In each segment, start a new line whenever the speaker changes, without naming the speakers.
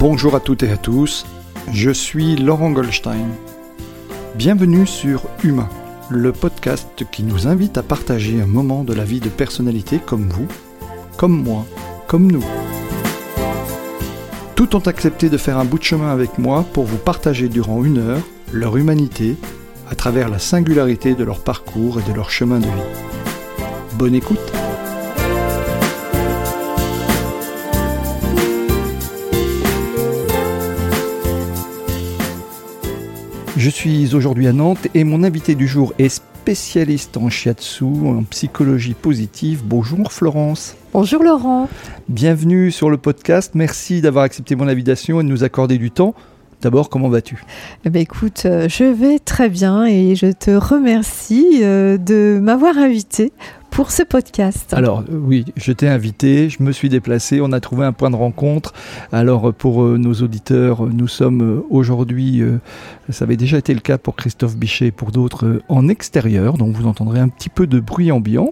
Bonjour à toutes et à tous, je suis Laurent Goldstein. Bienvenue sur Humain, le podcast qui nous invite à partager un moment de la vie de personnalités comme vous, comme moi, comme nous. Tous ont accepté de faire un bout de chemin avec moi pour vous partager durant une heure leur humanité à travers la singularité de leur parcours et de leur chemin de vie. Bonne écoute Je suis aujourd'hui à Nantes et mon invité du jour est spécialiste en shiatsu, en psychologie positive. Bonjour Florence.
Bonjour Laurent.
Bienvenue sur le podcast. Merci d'avoir accepté mon invitation et de nous accorder du temps. D'abord, comment vas-tu?
Eh ben, Écoute, euh, je vais très bien et je te remercie euh, de m'avoir invité pour ce podcast.
Alors euh, oui, je t'ai invité, je me suis déplacé, on a trouvé un point de rencontre. Alors pour nos auditeurs, nous sommes aujourd'hui ça avait déjà été le cas pour Christophe Bichet et pour d'autres euh, en extérieur, donc vous entendrez un petit peu de bruit ambiant.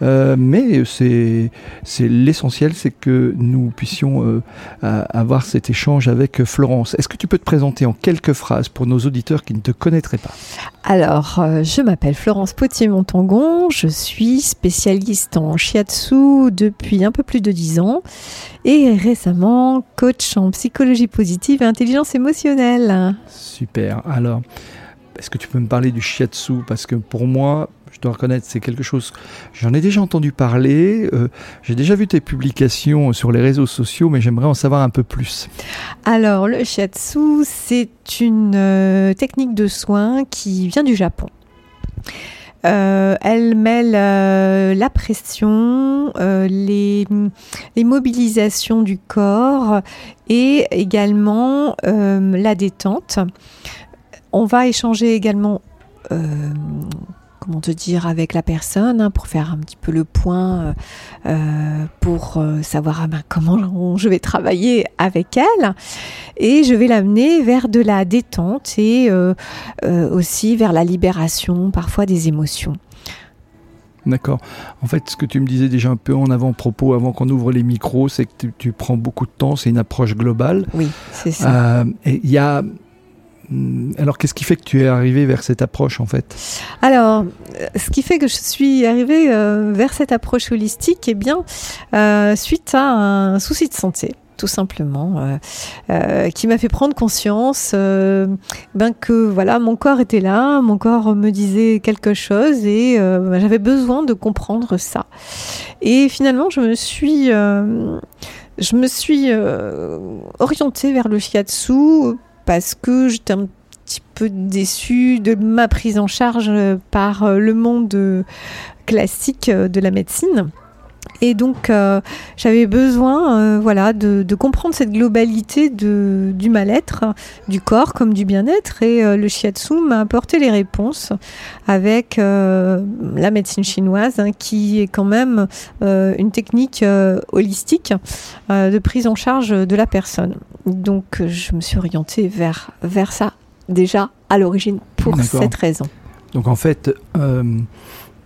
Euh, mais c'est l'essentiel, c'est que nous puissions euh, avoir cet échange avec Florence. Est-ce que tu peux te présenter en quelques phrases pour nos auditeurs qui ne te connaîtraient pas?
Alors, je m'appelle Florence Potier-Montangon, je suis spécialiste en shiatsu depuis un peu plus de dix ans et récemment coach en psychologie positive et intelligence émotionnelle.
Super. Alors, est-ce que tu peux me parler du shiatsu? Parce que pour moi, je dois reconnaître, c'est quelque chose. J'en ai déjà entendu parler. Euh, j'ai déjà vu tes publications sur les réseaux sociaux, mais j'aimerais en savoir un peu plus.
Alors, le shiatsu, c'est une euh, technique de soin qui vient du Japon. Euh, elle mêle euh, la pression, euh, les, les, mobilisations du corps et également la détente. On va échanger également comment te dire, avec la personne hein, pour faire un petit peu le point, euh, euh, pour euh, savoir ah ben, comment je vais travailler avec elle. Et je vais l'amener vers de la détente et aussi vers la libération parfois des émotions.
D'accord. En fait, ce que tu me disais déjà un peu en avant-propos, avant, qu'on ouvre les micros, c'est que tu, tu, prends beaucoup de temps, c'est une approche globale.
Oui, c'est ça.
il y a alors, qu'est-ce qui fait que tu es arrivé vers cette approche en fait?
Alors, euh, ce qui fait que je suis arrivée euh, vers cette approche holistique, eh bien, euh, suite à un souci de santé tout simplement, qui m'a fait prendre conscience ben que voilà mon corps était là, mon corps me disait quelque chose et ben, j'avais besoin de comprendre ça. Et finalement, je me suis je me suis orientée vers le shiatsu parce que j'étais un petit peu déçue de ma prise en charge par euh, le monde euh, classique euh, de la médecine. Et donc, j'avais besoin voilà, de, comprendre cette globalité de, du mal-être, du corps comme du bien-être. Et le shiatsu m'a apporté les réponses avec la médecine chinoise, hein, qui est quand même une technique holistique de prise en charge de la personne. Donc, je me suis orientée vers, vers ça déjà à l'origine pour cette raison.
Donc, en fait, euh,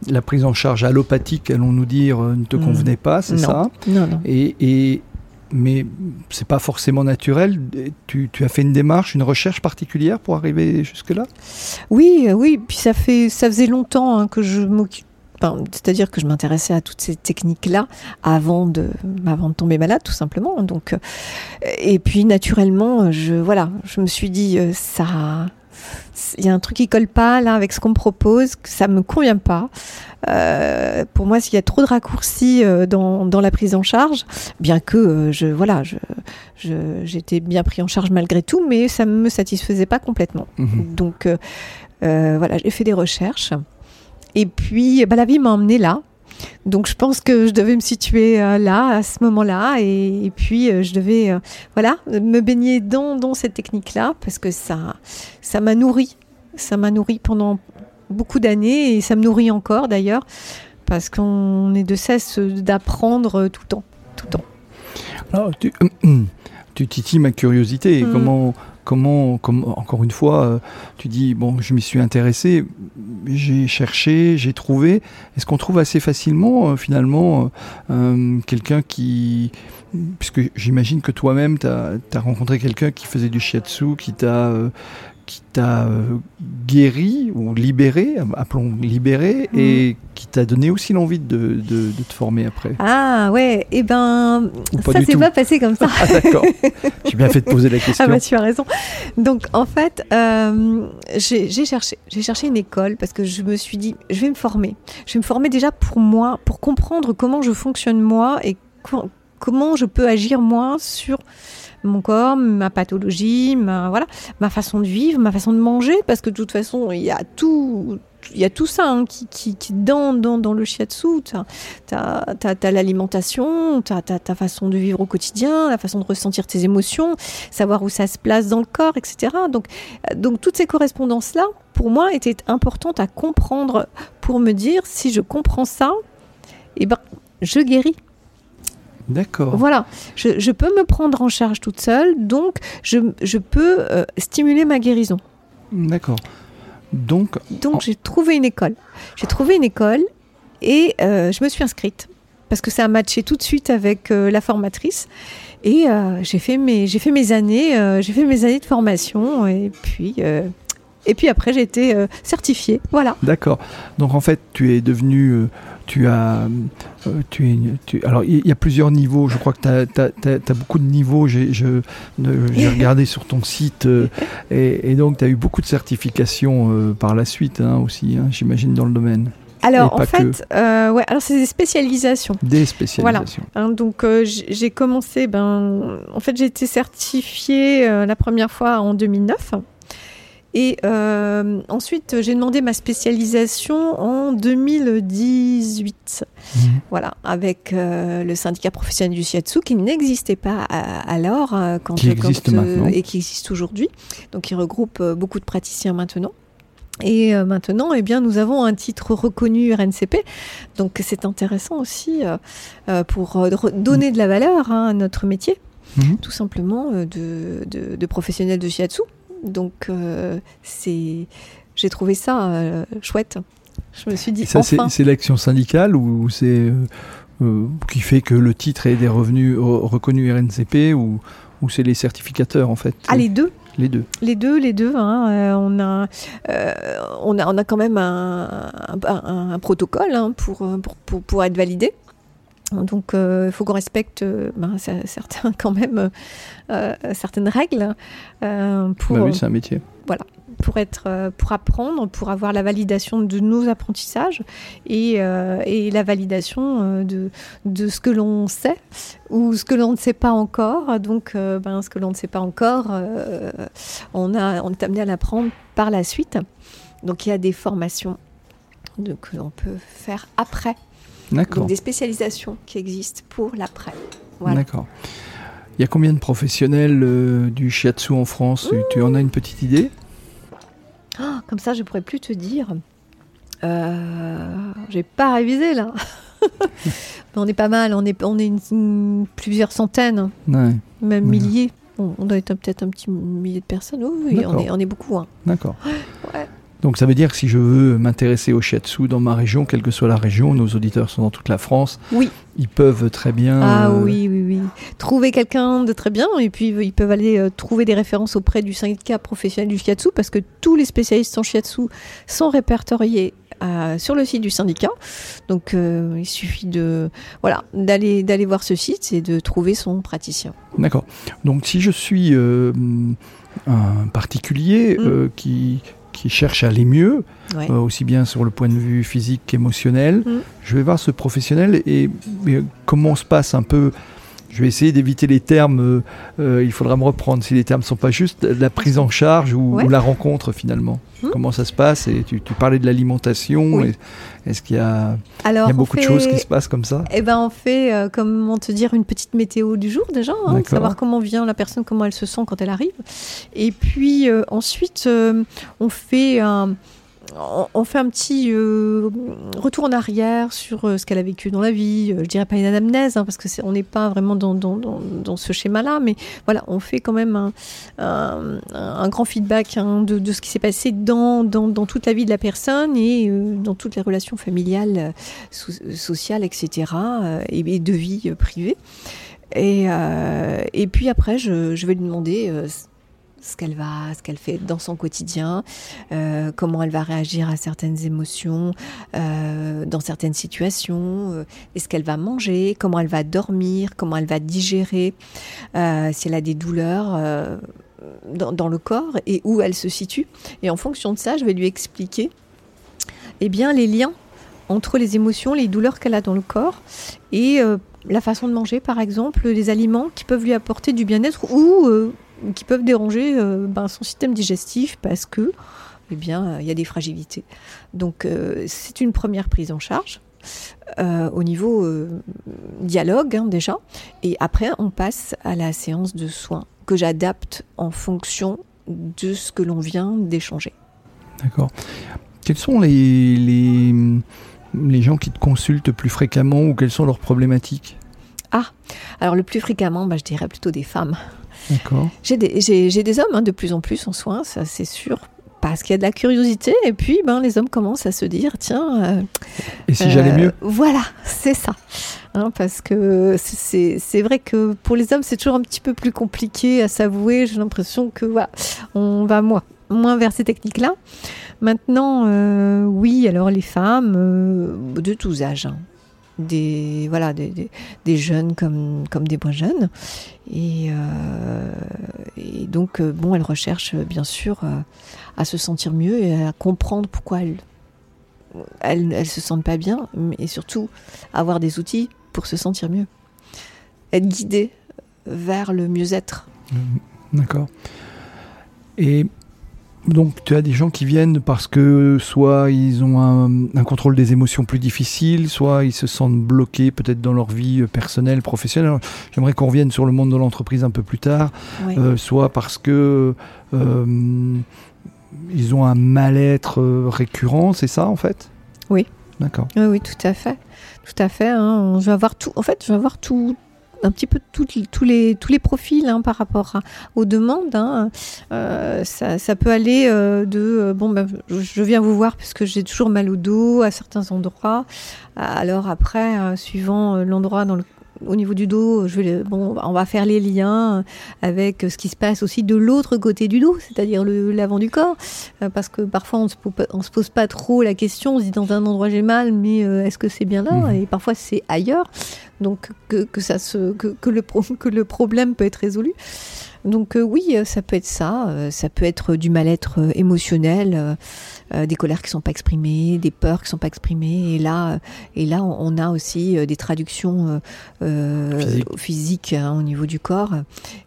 la prise en charge allopathique, allons-nous dire, euh, ne te hmm. convenait pas, c'est ça
Non, non.
Et, et mais c'est pas forcément naturel. Tu, tu, as fait une démarche, une recherche particulière pour arriver jusque-là?
Oui, oui. Puis ça fait, ça faisait longtemps hein, que je m'occupe c'est-à-dire que je m'intéressais à toutes ces techniques-là avant de, avant de tomber malade, tout simplement. Donc, euh, et puis naturellement, je, voilà, je me suis dit, euh, ça, il y a un truc qui colle pas là avec ce qu'on me propose, que ça me convient pas. Euh, pour moi, s'il y a trop de raccourcis dans, dans, la prise en charge, bien que je voilà, je, j'étais bien pris en charge malgré tout, mais ça me satisfaisait pas complètement. Mmh Donc voilà, j'ai fait des recherches. Et puis, bah, la vie m'a emmené là. Donc je pense que je devais me situer euh, là, à ce moment-là, et, puis euh, je devais euh, voilà, me baigner dans, dans cette technique-là, parce que ça ça m'a nourri. Ça m'a nourri pendant beaucoup d'années, et ça me nourrit encore d'ailleurs, parce qu'on est de cesse d'apprendre tout le temps. Tout le temps.
Alors, tu, tu titilles ma curiosité. Hmm. Comment, comment, encore une fois, tu dis, bon, je m'y suis intéressé j'ai cherché, j'ai trouvé. Est-ce qu'on trouve assez facilement, euh, finalement, euh, quelqu'un qui. Puisque j'imagine que toi-même, tu as, rencontré quelqu'un qui faisait du shiatsu, qui t'a qui t'a euh, guéri ou libéré, appelons libéré, mhm. et qui t'a donné aussi l'envie de, de, te former après.
Ah ouais, et eh ben ça s'est pas passé comme ça.
ah d'accord, j'ai bien fait de poser la question.
Ah bah tu as raison. Donc en fait, euh, j'ai cherché, j'ai cherché une école parce que je me suis dit, je vais me former. Je vais me former déjà pour moi, pour comprendre comment je fonctionne moi et comment je peux agir moi sur mon corps, ma pathologie, ma, voilà, ma façon de vivre, ma façon de manger, parce que de toute façon, il y a tout, il y a tout ça hein, qui, qui, dans, dans, dans, le shiatsu. Tu as, l'alimentation, tu as, ta façon de vivre au quotidien, la façon de ressentir tes émotions, savoir où ça se place dans le corps, etc. Donc, donc toutes ces correspondances-là, pour moi, étaient importantes à comprendre pour me dire si je comprends ça, eh ben, je guéris.
D'accord.
Voilà, je, peux me prendre en charge toute seule, donc je, peux euh, stimuler ma guérison.
D'accord. Donc,
donc j'ai trouvé une école. J'ai trouvé une école et euh, je me suis inscrite parce que ça a matché tout de suite avec euh, la formatrice. Et j'ai fait mes j'ai fait mes années j'ai fait mes années de formation et puis et puis après j'ai été certifiée voilà
d'accord donc en fait tu es devenue tu as, euh, tu es, tu, alors il y, a plusieurs niveaux. Je crois que tu as, beaucoup de niveaux. J'ai regardé sur ton site euh, et, donc tu as eu beaucoup de certifications euh, par la suite hein, aussi, hein, j'imagine, dans le domaine.
Alors en fait, ouais, alors c'est des spécialisations.
Des spécialisations.
Voilà. Hein, donc j'ai commencé, ben, en fait j'ai été certifiée la première fois en 2009. Et euh, ensuite, j'ai demandé ma spécialisation en 2018. Mhm. Voilà, avec euh, le syndicat professionnel du shiatsu qui n'existait pas alors euh,
quand, qui existe maintenant.
et qui existe aujourd'hui. Donc, il regroupe beaucoup de praticiens maintenant. Et maintenant, eh bien, nous avons un titre reconnu RNCP. Donc, c'est intéressant aussi pour donner de la valeur hein, à notre métier, mhm. tout simplement de, de, de professionnels de shiatsu. Donc, euh, c'est, j'ai trouvé ça euh, chouette. Je me suis dit.
ça,
enfin.
c'est, l'action syndicale ou c'est euh, qui fait que le titre est des revenus reconnus RNCP ou, ou c'est les certificateurs en fait?
Ah, les deux
les deux.
Les deux, les deux. Hein, on, a, on, a, on a quand même un, un, protocole hein, pour, pour, pour, être validé. Donc, il faut qu'on respecte ben, certains, quand même certaines règles.
pour, bah oui, c'est un métier.
Voilà, pour, être, pour apprendre, pour avoir la validation de nos apprentissages et, et la validation de, de ce que l'on sait ou ce que l'on ne sait pas encore. Donc, ben, ce que l'on ne sait pas encore, on, a, on est amené à l'apprendre par la suite. Donc, il y a des formations que l'on peut faire après donc des spécialisations qui existent pour l'après.
D'accord. Il y a combien de professionnels euh, du shiatsu en France? Tu en as une petite idée?
Oh, Comme ça, je pourrais plus te dire. Euh, J'ai pas révisé là. on est pas mal, on est, on est une, plusieurs centaines, même milliers. on doit être peut-être un petit millier de personnes. Oui, on est, on est beaucoup. Hein.
D'accord. Ouais. Donc ça veut dire que si je veux m'intéresser au shiatsu dans ma région, quelle que soit la région, nos auditeurs sont dans toute la France,
oui.
ils peuvent très bien...
Ah euh, oui, oui, oui. Trouver quelqu'un de très bien et puis ils peuvent aller euh, trouver des références auprès du syndicat professionnel du shiatsu parce que tous les spécialistes en shiatsu sont répertoriés euh, sur le site du syndicat. Donc il suffit de voilà d'aller d'aller voir ce site et de trouver son praticien.
D'accord. Donc si je suis un particulier mm. qui qui cherche à aller mieux, euh, aussi bien sur le point de vue physique qu'émotionnel. Mm. Je vais voir ce professionnel et, comment se passe un peu. Je vais essayer d'éviter les termes, euh, euh, il faudra me reprendre si les termes ne sont pas justes, la prise en charge ou, la rencontre finalement. Mm. Comment ça se passe Et tu, parlais de l'alimentation. Est-ce qu'il y a, il y a beaucoup de choses qui se passent comme ça?
Eh ben, on fait, comment te dire, une petite météo du jour déjà, hein, savoir comment vient la personne, comment elle se sent quand elle arrive. Et puis ensuite, on fait un on, fait un petit euh, retour en arrière sur euh, ce qu'elle a vécu dans la vie. je dirais pas une anamnèse, hein, parce que on n'est pas vraiment dans, ce schéma-là, mais voilà, on fait quand même un, grand feedback hein, de, ce qui s'est passé dans, toute la vie de la personne et dans toutes les relations familiales, sociales, etc., et, de vie privée. Et, puis après, je vais lui demander ce qu'elle va, ce qu'elle fait dans son quotidien, euh, comment elle va réagir à certaines émotions, euh, dans certaines situations, euh, est-ce qu'elle va manger, comment elle va dormir, comment elle va digérer, si elle a des douleurs dans, le corps et où elle se situe. Et en fonction de ça, je vais lui expliquer, eh bien, les liens entre les émotions, les douleurs qu'elle a dans le corps et la façon de manger, par exemple, les aliments qui peuvent lui apporter du bien-être ou qui peuvent déranger euh, ben, son système digestif parce que eh bien, il y a des fragilités. Donc, euh, c'est une première prise en charge. Euh, au niveau dialogue hein, déjà, et après on passe à la séance de soins que j'adapte en fonction de ce que l'on vient d'échanger.
D'accord. Quels sont les, les, les, gens qui te consultent plus fréquemment ou quelles sont leurs problématiques?
Ah, alors le plus fréquemment, bah, je dirais plutôt des femmes. J'ai des, des, hommes hein, de plus en plus en soins, ça c'est sûr, parce qu'il y a de la curiosité et puis ben, les hommes commencent à se dire tiens.
Euh, et si j'allais mieux?
euh, Voilà, c'est ça. Hein, parce que c'est vrai que pour les hommes c'est toujours un petit peu plus compliqué à s'avouer. J'ai l'impression que voilà, on va moins, moins vers ces techniques-là. Maintenant, euh, oui, alors les femmes de tous âges. Hein des, voilà, des, des, jeunes comme, comme des moins jeunes. Et, euh, et donc, euh, bon, elles recherchent bien sûr euh, à se sentir mieux et à comprendre pourquoi elles, elles se sentent pas bien, mais surtout avoir des outils pour se sentir mieux. Être guidées vers le mieux-être.
D'accord. Et donc tu as des gens qui viennent parce que soit ils ont un, contrôle des émotions plus difficile, soit ils se sentent bloqués peut-être dans leur vie euh, personnelle, professionnelle. J'aimerais qu'on revienne sur le monde de l'entreprise un peu plus tard, euh, soit parce que euh, ils ont un mal-être récurrent, c'est ça en fait?
Oui.
D'accord.
Oui, oui, tout à fait. Tout à fait. Hein. Je vais avoir tout. En fait, je vais avoir tout, un petit peu tous les, tous les profils hein, par rapport aux demandes. Hein. Euh, ça, peut aller euh, de euh, bon, ben, je viens vous voir parce que j'ai toujours mal au dos à certains endroits. Alors après, suivant l'endroit dans le au niveau du dos, je vais, bon, on va faire les liens avec ce qui se passe aussi de l'autre côté du dos, c'est-à-dire l'avant du corps, euh, parce que parfois on se, se pose pas trop la question, on se dit dans un endroit j'ai mal, mais euh, est-ce que c'est bien là? Mhm. Et parfois c'est ailleurs, donc que, que ça se, que, que, le, que le problème peut être résolu. Donc euh, oui, ça peut être ça, ça peut être du mal-être émotionnel. Euh, des colères qui sont pas exprimées, des peurs qui sont pas exprimées. Et là, euh, et là, on a aussi euh, des traductions physiques hein, au niveau du corps,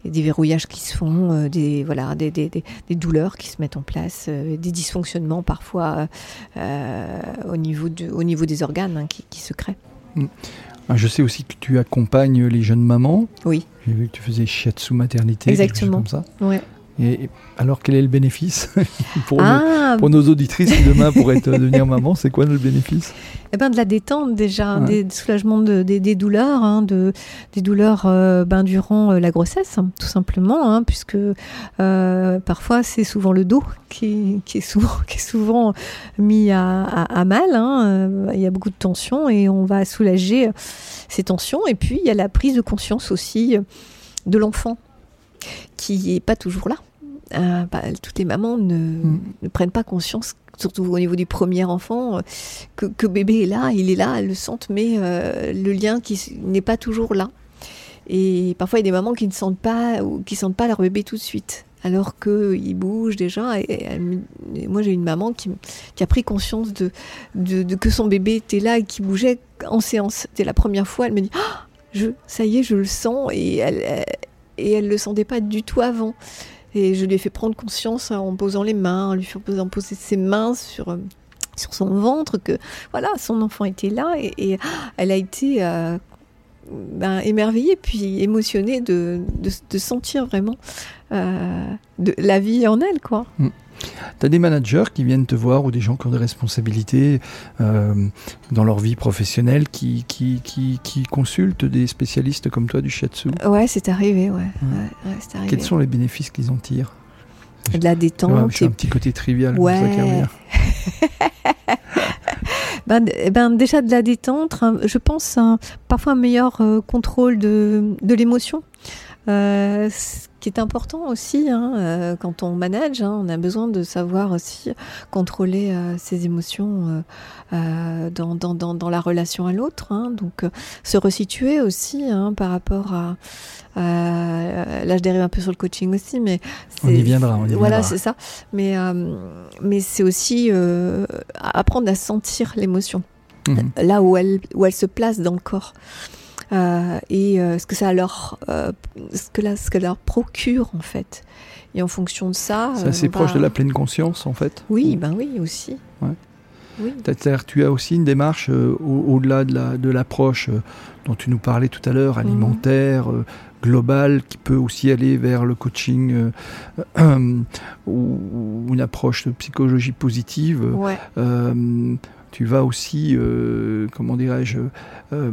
et des verrouillages qui se font, des voilà, des, des, des, douleurs qui se mettent en place, des dysfonctionnements parfois au niveau de, au niveau des organes hein, qui, qui, se créent. Mm.
Ah, je sais aussi que tu accompagnes les jeunes mamans.
Oui.
J'ai vu que tu faisais shiatsu maternité.
Exactement.
Comme ça.
Ouais.
Et alors, quel est le bénéfice pour, nos, ah. pour, nos, auditrices qui demain pourraient devenir maman C'est quoi le bénéfice?
Eh ben, De la détente déjà, des, soulagements de, des, douleurs, hein, de, des douleurs euh, ben, durant euh, la grossesse, tout simplement, hein, puisque euh, parfois c'est souvent le dos qui, qui, est, souvent, qui est souvent mis à, à, mal. Hein, il y a beaucoup de tensions et on va soulager ces tensions. Et puis il y a la prise de conscience aussi de l'enfant qui n'est pas toujours là. Euh, bah, toutes les mamans mm. ne, prennent pas conscience, surtout au niveau du premier enfant, que, que, bébé est là, il est là, elles le sentent, mais euh, le lien qui n'est pas toujours là. Et parfois, il y a des mamans qui ne sentent pas ou qui sentent pas leur bébé tout de suite, alors qu'il bouge déjà. Et, moi, j'ai une maman qui, qui, a pris conscience de, de, que son bébé était là et qui bougeait en séance. C'était la première fois. Elle me dit, ah, je, ça y est, je le sens. Et elle et elle ne le sentait pas du tout avant. Et je lui ai fait prendre conscience en posant les mains, en lui faisant poser ses mains sur, euh, sur son ventre, que voilà, son enfant était là et, ah, elle a été euh, ben, émerveillée puis émotionnée de, de, sentir vraiment euh, de la vie en elle. quoi. Mm.
Tu as des managers qui viennent te voir ou des gens qui ont des responsabilités euh, dans leur vie professionnelle qui, qui, qui, qui, consultent des spécialistes comme toi du shiatsu?
Ouais, c'est arrivé, ouais. ouais. ouais arrivé.
Quels sont les bénéfices qu'ils en tirent?
De la détente.
Ouais, un petit côté trivial.
Ouais. ben, ben, déjà de la détente, je pense un, parfois un meilleur euh, contrôle de, de l'émotion. Euh, qui est important aussi hein, euh, quand on manage, hein, on a besoin de savoir aussi contrôler euh, ses émotions euh, dans, dans, dans, dans, la relation à l'autre. Hein, donc se resituer aussi par rapport à... là, je dérive un peu sur le coaching aussi, mais
on y viendra. On y
voilà, c'est ça. Mais mais c'est aussi apprendre à sentir l'émotion. Mmh. Là où elle, où elle se place dans le corps. Euh, et euh, ce que ça leur, euh, ce que là, ce que leur procure en fait. Et en fonction de ça,
c'est assez proche de la pleine conscience en fait.
Oui, ben oui aussi.
Ouais. Oui. tu as aussi une démarche au-delà de l'approche la, dont tu nous parlais tout à l'heure, alimentaire, mmh. globale, qui peut aussi aller vers le coaching ou une approche de psychologie positive.
Ouais
tu vas aussi, euh, comment dirais-je, euh,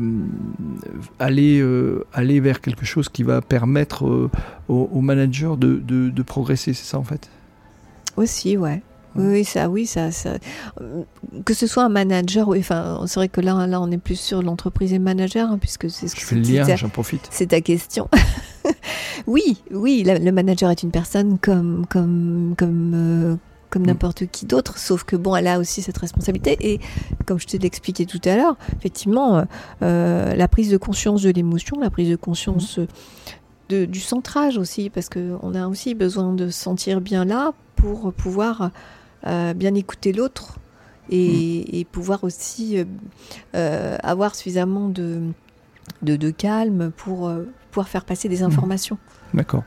aller, euh, aller vers quelque chose qui va permettre au, au, manager de, de, progresser, c'est ça en fait?
Aussi, ouais. Oui, ça, oui, ça, ça, que ce soit un manager, oui, enfin, c'est vrai que là, là, on est plus sur l'entreprise et le manager, hein, puisque c'est ce
que. Je fais le lien, j'en profite.
C'est ta question. oui, oui, le manager est une personne comme, comme, comme, comme mm. n'importe qui d'autre, sauf que bon, elle a aussi cette responsabilité. Et comme je te l'expliquais tout à l'heure, effectivement, euh, euh, la prise de conscience de l'émotion, la prise de conscience mm. de, du centrage aussi, parce qu'on a aussi besoin de se sentir bien là pour pouvoir euh, bien écouter l'autre et, mm. et, pouvoir aussi avoir suffisamment de, de, de, calme pour pouvoir faire passer des informations.
D'accord.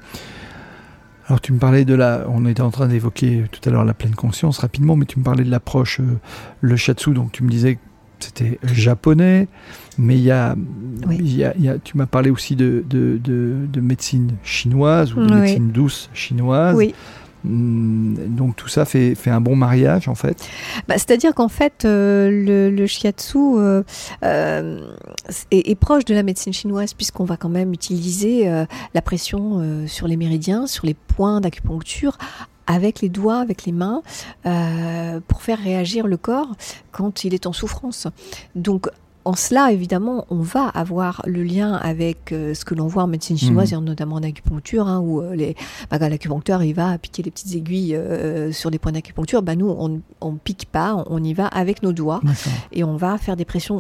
Alors tu me parlais de la, on était en train d'évoquer tout à l'heure la pleine conscience rapidement, mais tu me parlais de l'approche euh, le shatsu, donc tu me disais que c'était japonais, mais il y a, y a, y a tu m'as parlé aussi de, de, de, de, médecine chinoise ou de médecine douce chinoise.
Oui.
Hmm, donc tout ça fait, fait un bon mariage en fait
bah, C'est-à-dire qu'en fait euh, le, le, shiatsu euh, euh, est, proche de la médecine chinoise puisqu'on va quand même utiliser la pression sur les méridiens, sur les points d'acupuncture avec les doigts, avec les mains, pour faire réagir le corps quand il est en souffrance. Donc en cela, évidemment, on va avoir le lien avec euh, ce que l'on voit en médecine chinoise, mmh. notamment en acupuncture, hein, où euh, les, bah, l'acupuncteur il va piquer les petites aiguilles euh, sur des points d'acupuncture. Bah, nous, on ne pique pas, on y va avec nos doigts et on va faire des pressions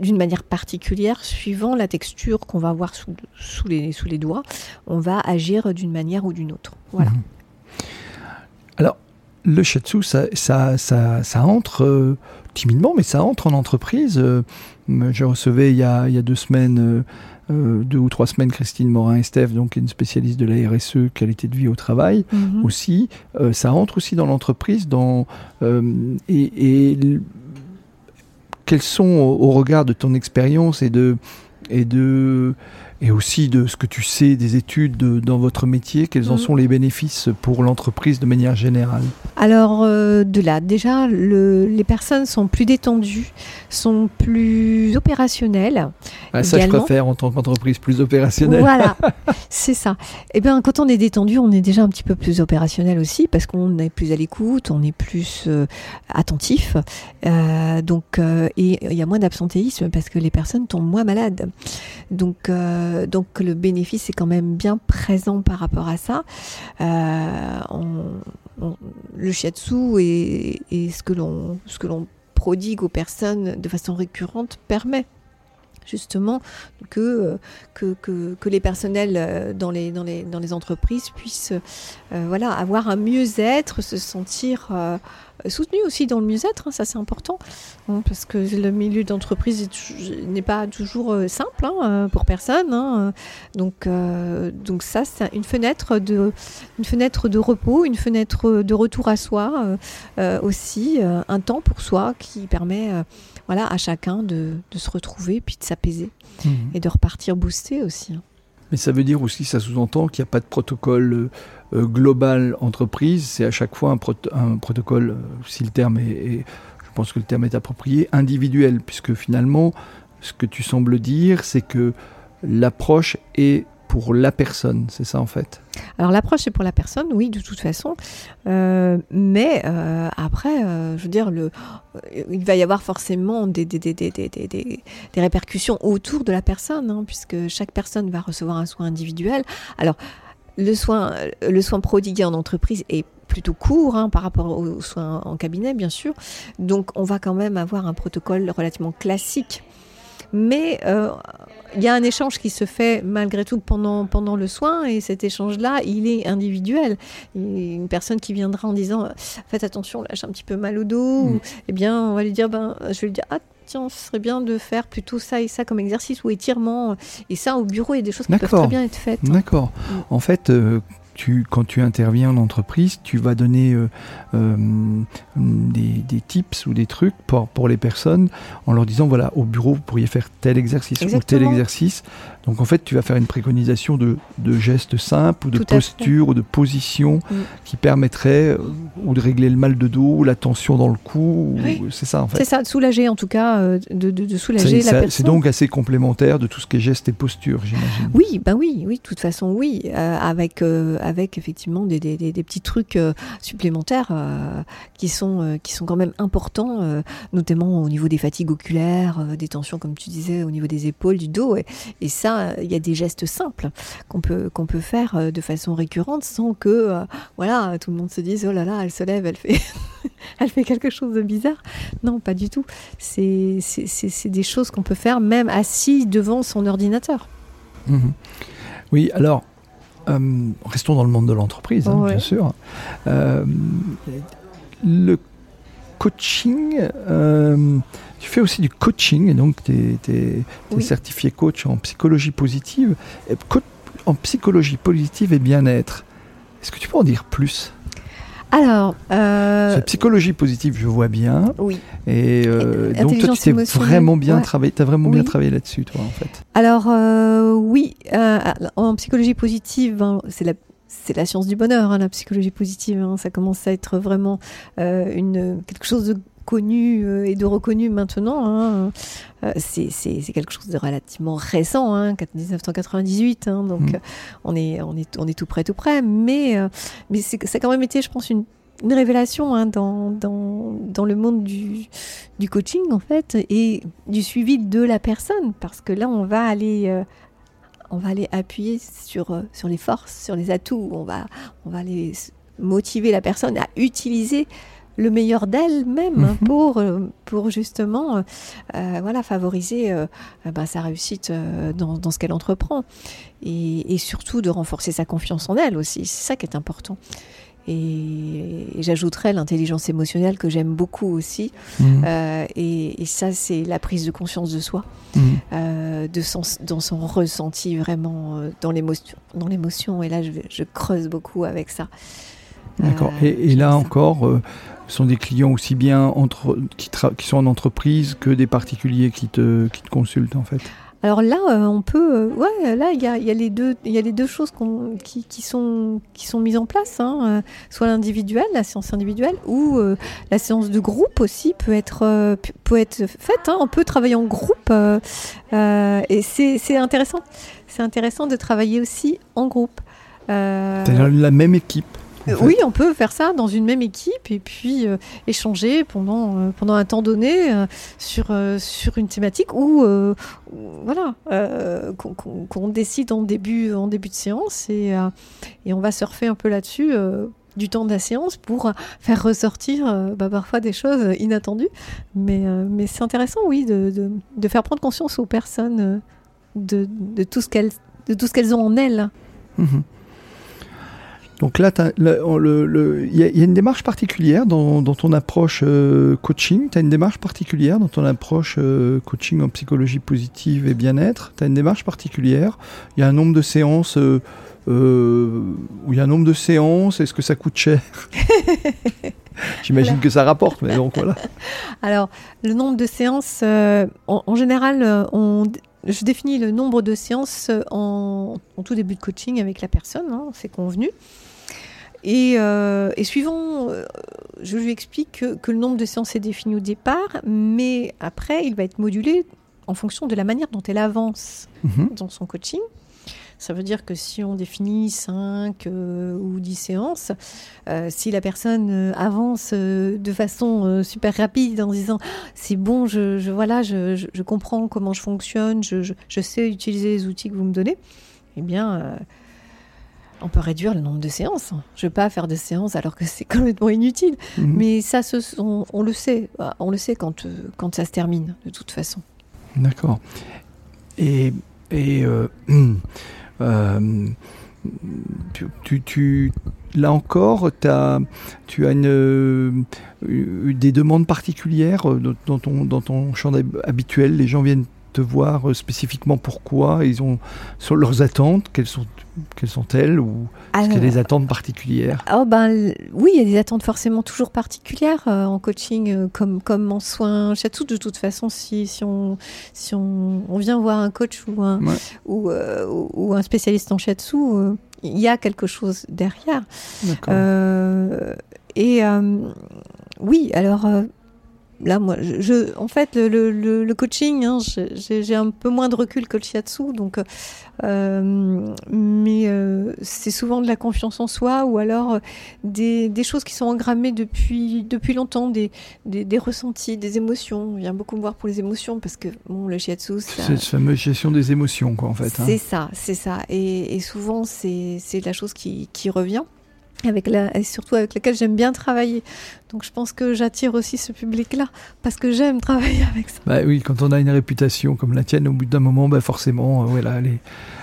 d'une manière particulière suivant la texture qu'on va avoir sous, sous, les, sous les doigts. On va agir d'une manière ou d'une autre. Voilà. Mmh.
Alors, le shiatsu, ça, ça, ça, ça entre timidement, mais ça entre en entreprise. Je recevais il y a, il y a deux semaines, euh, euh, deux ou trois semaines, Christine Morin-Estève, donc une spécialiste de la RSE, qualité de vie au travail mhm. aussi. Euh, ça entre aussi dans l'entreprise. Dans, et, et quels sont, au regard de ton expérience et de, et de et aussi de ce que tu sais des études dans votre métier, quels en mm. sont les bénéfices pour l'entreprise de manière générale?
Alors, euh, de là, déjà, le, les personnes sont plus détendues, sont plus opérationnelles.
Ah, ça, je préfère en tant qu'entreprise plus opérationnelle.
Voilà, c'est ça. Eh bien, quand on est détendu, on est déjà un petit peu plus opérationnel aussi, parce qu'on est plus à l'écoute, on est plus euh, attentif. Euh, donc, et il y a moins d'absentéisme parce que les personnes tombent moins malades. Donc, euh, donc le bénéfice est quand même bien présent par rapport à ça. Euh, le shiatsu et, ce que l'on prodigue aux personnes de façon récurrente permet justement que, les personnels dans les, dans les, entreprises puissent euh, voilà, avoir un mieux-être, se sentir euh, soutenu aussi dans le mieux-être, hein, ça c'est important, hein, parce que le milieu d'entreprise n'est pas toujours euh, simple hein, pour personne. Donc, euh, donc ça, c'est une fenêtre, de, une fenêtre de repos, une fenêtre de retour à soi euh, aussi, un temps pour soi qui permet voilà, à chacun de, de se retrouver puis de s'apaiser mmh. et de repartir boosté aussi.
Mais ça veut dire aussi, ça sous-entend qu'il n'y a pas de protocole euh, global entreprise, c'est à chaque fois un, protocole, si le terme est, je pense que le terme est approprié, individuel, puisque finalement, ce que tu sembles dire, c'est que l'approche est pour la personne, c'est ça en fait?
Alors l'approche est pour la personne, oui, de toute façon. Euh, mais euh, après, euh, je veux dire, il va y avoir forcément des répercussions autour de la personne, hein, puisque chaque personne va recevoir un soin individuel. Alors, le soin, le soin prodigué en entreprise est plutôt court hein, par rapport aux soins en cabinet, bien sûr. Donc, on va quand même avoir un protocole relativement classique mais euh, il y a un échange qui se fait malgré tout pendant, pendant le soin et cet échange-là, il est individuel. une personne qui viendra en disant euh, faites attention, là j'ai un petit peu mal au dos, mm. eh bien on va lui dire ben, je vais lui dire ah tiens, ce serait bien de faire plutôt ça et ça comme exercice ou étirement. Et ça, au bureau, il y a des choses qui peuvent très bien être faites.
D'accord. Mm. En fait, euh, quand tu interviens en entreprise, tu vas donner euh, euh, des, tips ou des trucs pour, pour les personnes en leur disant voilà, au bureau, vous pourriez faire tel exercice ou tel exercice. Donc en fait, tu vas faire une préconisation de, gestes simples ou de postures ou de positions mm. qui permettraient euh, ou de régler le mal de dos ou la tension dans le cou. C'est ça en fait.
C'est ça, de soulager en tout cas, de, de, soulager la personne.
C'est donc assez complémentaire de tout ce qui est gestes et postures, j'imagine.
Oui, ben oui, oui, de toute façon, oui. avec avec effectivement des, petits trucs euh, supplémentaires euh, qui, sont, euh, qui sont quand même importants, notamment au niveau des fatigues oculaires, des tensions, comme tu disais, au niveau des épaules, du dos. Et, ça, il y a des gestes simples qu'on peut, qu'on peut faire de façon récurrente sans que voilà, tout le monde se dise oh là là, elle se lève, elle fait, elle fait quelque chose de bizarre. Non, pas du tout. C'est des choses qu'on peut faire même assis devant son ordinateur.
Mmh oui, alors euh, restons dans le monde de l'entreprise, hein, bien sûr. Euh, le coaching, euh, tu fais aussi du coaching, et donc tu es, certifié coach en psychologie positive, en psychologie positive et bien-être. Est-ce que tu peux en dire plus?
Alors, euh...
psychologie positive, je vois bien.
Oui.
Et euh, donc toi, tu t'es vraiment bien travaillé, as vraiment bien travaillé là-dessus, toi, en fait.
Alors euh, oui, en psychologie positive, hein, c'est la c'est la science du bonheur, hein, la psychologie positive. Hein. ça commence à être vraiment une quelque chose de connu et de reconnu maintenant. Hein. c'est quelque chose de relativement récent, hein, 1998. Hein, donc mmh. on, est, on, est, on est tout près, tout près. Mais, mais ça a quand même été, je pense, une, une révélation dans, dans, dans, le monde du, du, coaching en fait et du suivi de la personne parce que là on va aller euh, on va aller appuyer sur, euh, sur les forces, sur les atouts, on va, on va aller motiver la personne à utiliser le meilleur d'elle-même mhm. pour, euh, pour justement voilà, favoriser bah, sa réussite dans, dans, ce qu'elle entreprend et, et, surtout de renforcer sa confiance en elle aussi. C'est ça qui est important. Et, j'ajouterais l'intelligence émotionnelle que j'aime beaucoup aussi. Mhm. Euh, et, ça, c'est la prise de conscience de soi, mhm. euh, de son, dans son ressenti vraiment euh, dans l'émotion. Et là, je, creuse beaucoup avec ça.
D'accord. et, là encore, ce sont des clients aussi bien entre, qui, qui, sont en entreprise que des particuliers qui te, qui te consultent en fait.
Alors là, euh, on peut, euh, ouais, là il y y a, les deux, il y a les deux choses qui, qui, sont qui sont mises en place, hein, euh, soit l'individuel, la séance individuelle, ou la séance de groupe aussi peut être peut être faite. Hein, on peut travailler en groupe et c'est intéressant. C'est intéressant de travailler aussi en groupe.
C'est la même équipe.
Oui, on peut faire ça dans une même équipe et puis euh, échanger pendant, euh, pendant un temps donné euh, sur, sur une thématique ou voilà, qu'on décide en début, en début de séance et, et on va surfer un peu là-dessus du temps de la séance pour faire ressortir bah, parfois des choses inattendues. Mais, mais c'est intéressant, oui, de, de, de, faire prendre conscience aux personnes de, de tout ce qu'elles ont en elles. Mmh
donc là, il y, a une démarche particulière dans, ton approche euh, coaching. Tu as une démarche particulière dans ton approche euh, coaching en psychologie positive et bien-être. Tu as une démarche particulière. Il y a un nombre de séances. Euh, où il y a un nombre de séances. Est-ce que ça coûte cher? J'imagine que ça rapporte, mais donc voilà.
Alors, le nombre de séances, en, général, on, je définis le nombre de séances en, tout début de coaching avec la personne, hein, c'est convenu. Et, suivant, je lui explique que, le nombre de séances est défini au départ, mais après, il va être modulé en fonction de la manière dont elle avance mhm. dans son coaching. Ça veut dire que si on définit 5 euh, ou 10 séances, euh, si la personne euh, avance de façon super rapide en disant c'est bon, je, voilà, je, comprends comment je fonctionne, je, sais utiliser les outils que vous me donnez, eh bien, on peut réduire le nombre de séances. Je ne vais pas faire de séances alors que c'est complètement inutile. Mhm. Mais ça, on, le sait. On le sait quand, quand ça se termine, de toute façon.
D'accord. Et, et euh, tu, tu, là encore, as, tu as une, euh, des demandes particulières euh, dans ton, dans ton champ habituel? Les gens viennent te voir spécifiquement pourquoi ils ont sur leurs attentes. Quelles sont quelles sont-elles ou est-ce qu'il y a des attentes particulières?
oh ben, Oui, il y a des attentes forcément toujours particulières euh, en coaching euh, comme, comme en soins shiatsu. De toute façon, si, si, on, si on, on vient voir un coach ou un, ou, euh, ou, un spécialiste en shiatsu, il y a quelque chose derrière. et oui, alors là, moi, je, en fait, le, le, coaching, hein, j'ai un peu moins de recul que le shiatsu, donc, euh, mais euh, c'est souvent de la confiance en soi ou alors euh, des, des, choses qui sont engrammées depuis, depuis longtemps, des, des, des, ressentis, des émotions. On vient beaucoup me voir pour les émotions parce que bon, le shiatsu,
c'est cette fameuse gestion des émotions, quoi, en fait.
Hein. C'est ça, c'est ça. Et, et souvent, c'est la chose qui, qui revient avec la, et surtout avec laquelle j'aime bien travailler. Donc je pense que j'attire aussi ce public-là, parce que j'aime travailler avec ça.
Bah oui, quand on a une réputation comme la tienne, au bout d'un moment, bah forcément, euh, voilà,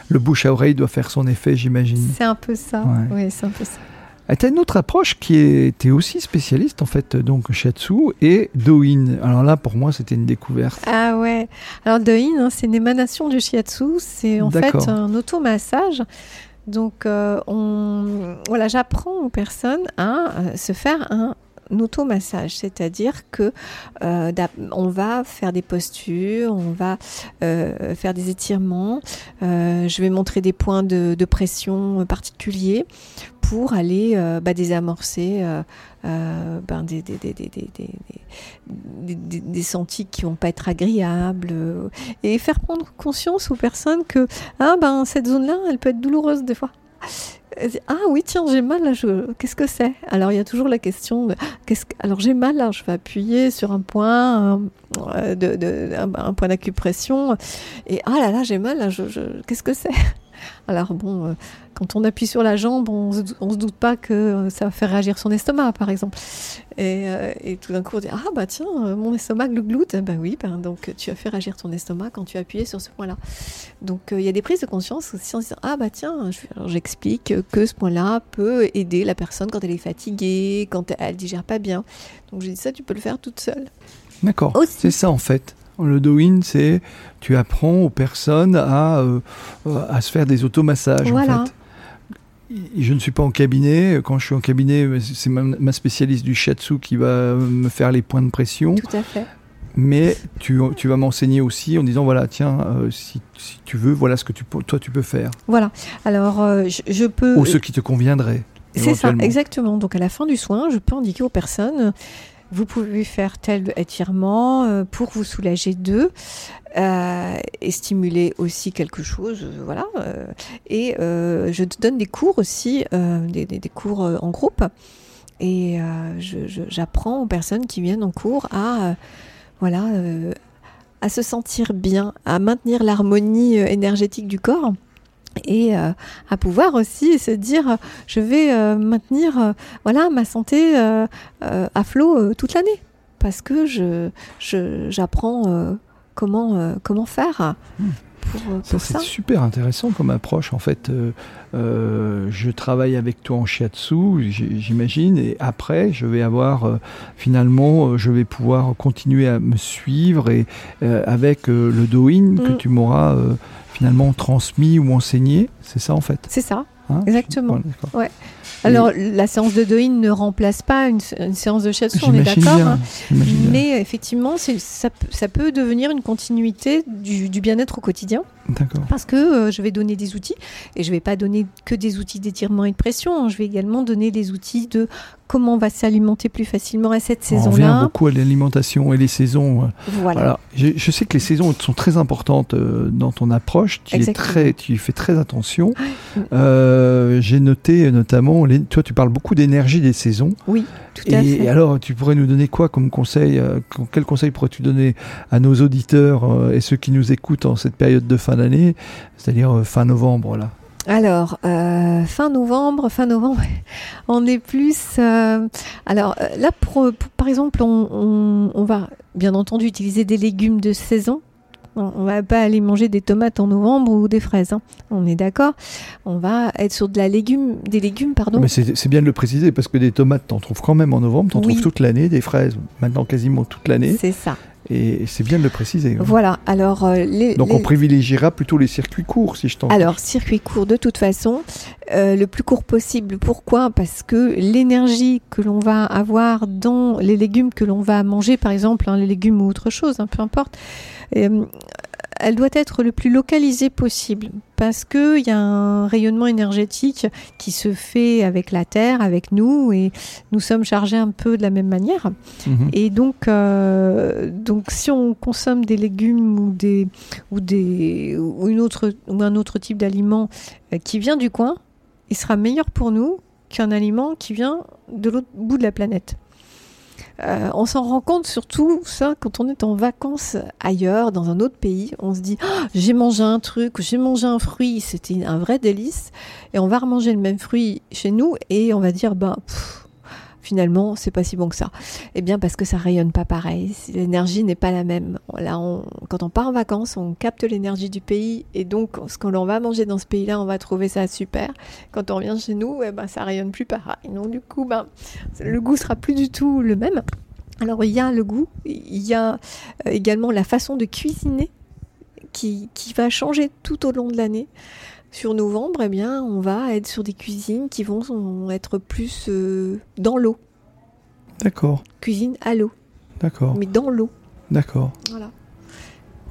le bouche à oreille doit faire son effet, j'imagine.
C'est un peu ça, oui, c'est un peu ça.
Ah, tu as une autre approche qui était aussi spécialiste en fait, donc Shiatsu et Doin. Alors là, pour moi, c'était une découverte.
Ah ouais. Alors Doin, hein, c'est une émanation du Shiatsu. C'est en fait un automassage donc, euh, on, voilà, j'apprends aux personnes à euh, se faire un automassage, c'est-à-dire que euh, on va faire des postures, on va faire des étirements, je vais montrer des points de, pression particuliers pour aller euh, bah, désamorcer euh, euh, des, sentis qui vont pas être agréables et faire prendre conscience aux personnes que ah, ben, cette zone-là, elle peut être douloureuse des fois. Ah oui, tiens, j'ai mal là, qu'est-ce que c'est? Alors il y a toujours la question de, qu'est-ce alors j'ai mal là, je vais appuyer sur un point, de, un, point d'acupression, et ah là là, j'ai mal là, qu'est-ce que c'est? Alors bon, euh, quand on appuie sur la jambe, on se, se doute pas que euh, ça va faire réagir son estomac, par exemple. Et, euh, tout d'un coup, on dit ah bah tiens, mon estomac gloute. Ben oui, ben donc tu as fait réagir ton estomac quand tu as appuyé sur ce point-là. Donc il y a des prises de conscience aussi en se disant ah bah tiens, j'explique que ce point-là peut aider la personne quand elle est fatiguée, quand elle digère pas bien. Donc je dis ça, tu peux le faire toute seule.
D'accord. C'est ça en fait. Le Doin, c'est tu apprends aux personnes à, euh, à se faire des automassages. En fait. Je ne suis pas en cabinet. Quand je suis en cabinet, c'est ma, spécialiste du shiatsu qui va me faire les points de pression.
Tout à fait.
Mais tu, tu vas m'enseigner aussi en disant voilà, tiens, euh, si, si, tu veux, voilà ce que tu, toi tu peux faire.
Voilà. Alors, euh, je, peux.
Ou ce qui te conviendrait.
C'est ça, exactement. Donc, à la fin du soin, je peux indiquer aux personnes vous pouvez faire tel étirement euh, pour vous soulager d'eux euh, et stimuler aussi quelque chose, euh, voilà. et je donne des cours aussi, des, cours en groupe, et j'apprends aux personnes qui viennent en cours à, voilà, à se sentir bien, à maintenir l'harmonie énergétique du corps et euh, à pouvoir aussi se dire je vais euh, maintenir euh, voilà ma santé à flot toute l'année. Parce que je j'apprends comment comment faire
ça, c'est super intéressant comme approche. En fait, je travaille avec toi en shiatsu, j'imagine, et après, je vais avoir finalement, je vais pouvoir continuer à me suivre et avec le doin que hmm. tu m'auras finalement transmis ou enseigné, c'est ça en fait?
C'est ça, hein exactement. Ouais. Alors, la séance de Doin ne remplace pas une, séance de shiatsu, on est d'accord. Hein. mais effectivement, ça, ça, peut devenir une continuité du, du bien-être au quotidien. Parce que euh, je vais donner des outils, et je ne vais pas donner que des outils d'étirement et de pression, hein. je vais également donner des outils de comment on va s'alimenter plus facilement à cette saison-là. On
revient beaucoup à l'alimentation et les saisons. Euh. Voilà. Je, sais que les saisons sont très importantes euh, dans ton approche, tu, es très, tu fais très attention. J'ai noté notamment, les, toi tu parles beaucoup d'énergie des saisons.
Oui, tout à fait.
Et alors tu pourrais nous donner quoi comme conseil Quel conseil pourrais-tu donner à nos auditeurs et ceux qui nous écoutent en cette période de fin d'année, c'est-à-dire euh, fin novembre là
alors, euh, fin novembre, fin novembre, on est plus. Euh, alors là, par exemple, on, va bien entendu utiliser des légumes de saison. On, ne va pas aller manger des tomates en novembre ou des fraises. Hein. On est d'accord. On va être sur de la légume, des légumes, pardon.
Mais c'est bien de le préciser parce que des tomates, t'en trouves quand même en novembre. T'en trouves toute l'année. Des fraises, maintenant quasiment toute l'année.
C'est ça.
Et c'est bien de le préciser.
Hein. Voilà. Alors, euh,
Donc on privilégiera plutôt les circuits courts, si je t'en.
Alors circuits courts de toute façon, euh, le plus court possible. Pourquoi? Parce que l'énergie que l'on va avoir dans les légumes que l'on va manger, par exemple, hein, les légumes ou autre chose, hein, peu importe, elle doit être le plus localisée possible parce qu'il y a un rayonnement énergétique qui se fait avec la Terre, avec nous, et nous sommes chargés un peu de la même manière. Mhm. Et donc, euh, donc, si on consomme des légumes ou, des, ou, des, ou, une autre, ou un autre type d'aliment euh, qui vient du coin, il sera meilleur pour nous qu'un aliment qui vient de l'autre bout de la planète. Euh, on s'en rend compte surtout ça quand on est en vacances ailleurs, dans un autre pays. On se dit ah, j'ai mangé un truc, j'ai mangé un fruit, c'était un vrai délice. Et on va remanger le même fruit chez nous et on va dire bah finalement c'est pas si bon que ça. Eh bien parce que ça rayonne pas pareil, l'énergie n'est pas la même. Là, quand on part en vacances, on capte l'énergie du pays et donc ce qu'on va manger dans ce pays-là, on va trouver ça super. Quand on revient chez nous, eh ben ça rayonne plus pareil. Donc du coup, ben le goût sera plus du tout le même. Alors il y a le goût, il y a euh, également la façon de cuisiner qui, qui va changer tout au long de l'année sur novembre, eh bien, on va être sur des cuisines qui vont être plus euh, dans l'eau.
D'accord.
Cuisine à l'eau.
D'accord.
Mais dans l'eau.
D'accord.
Voilà.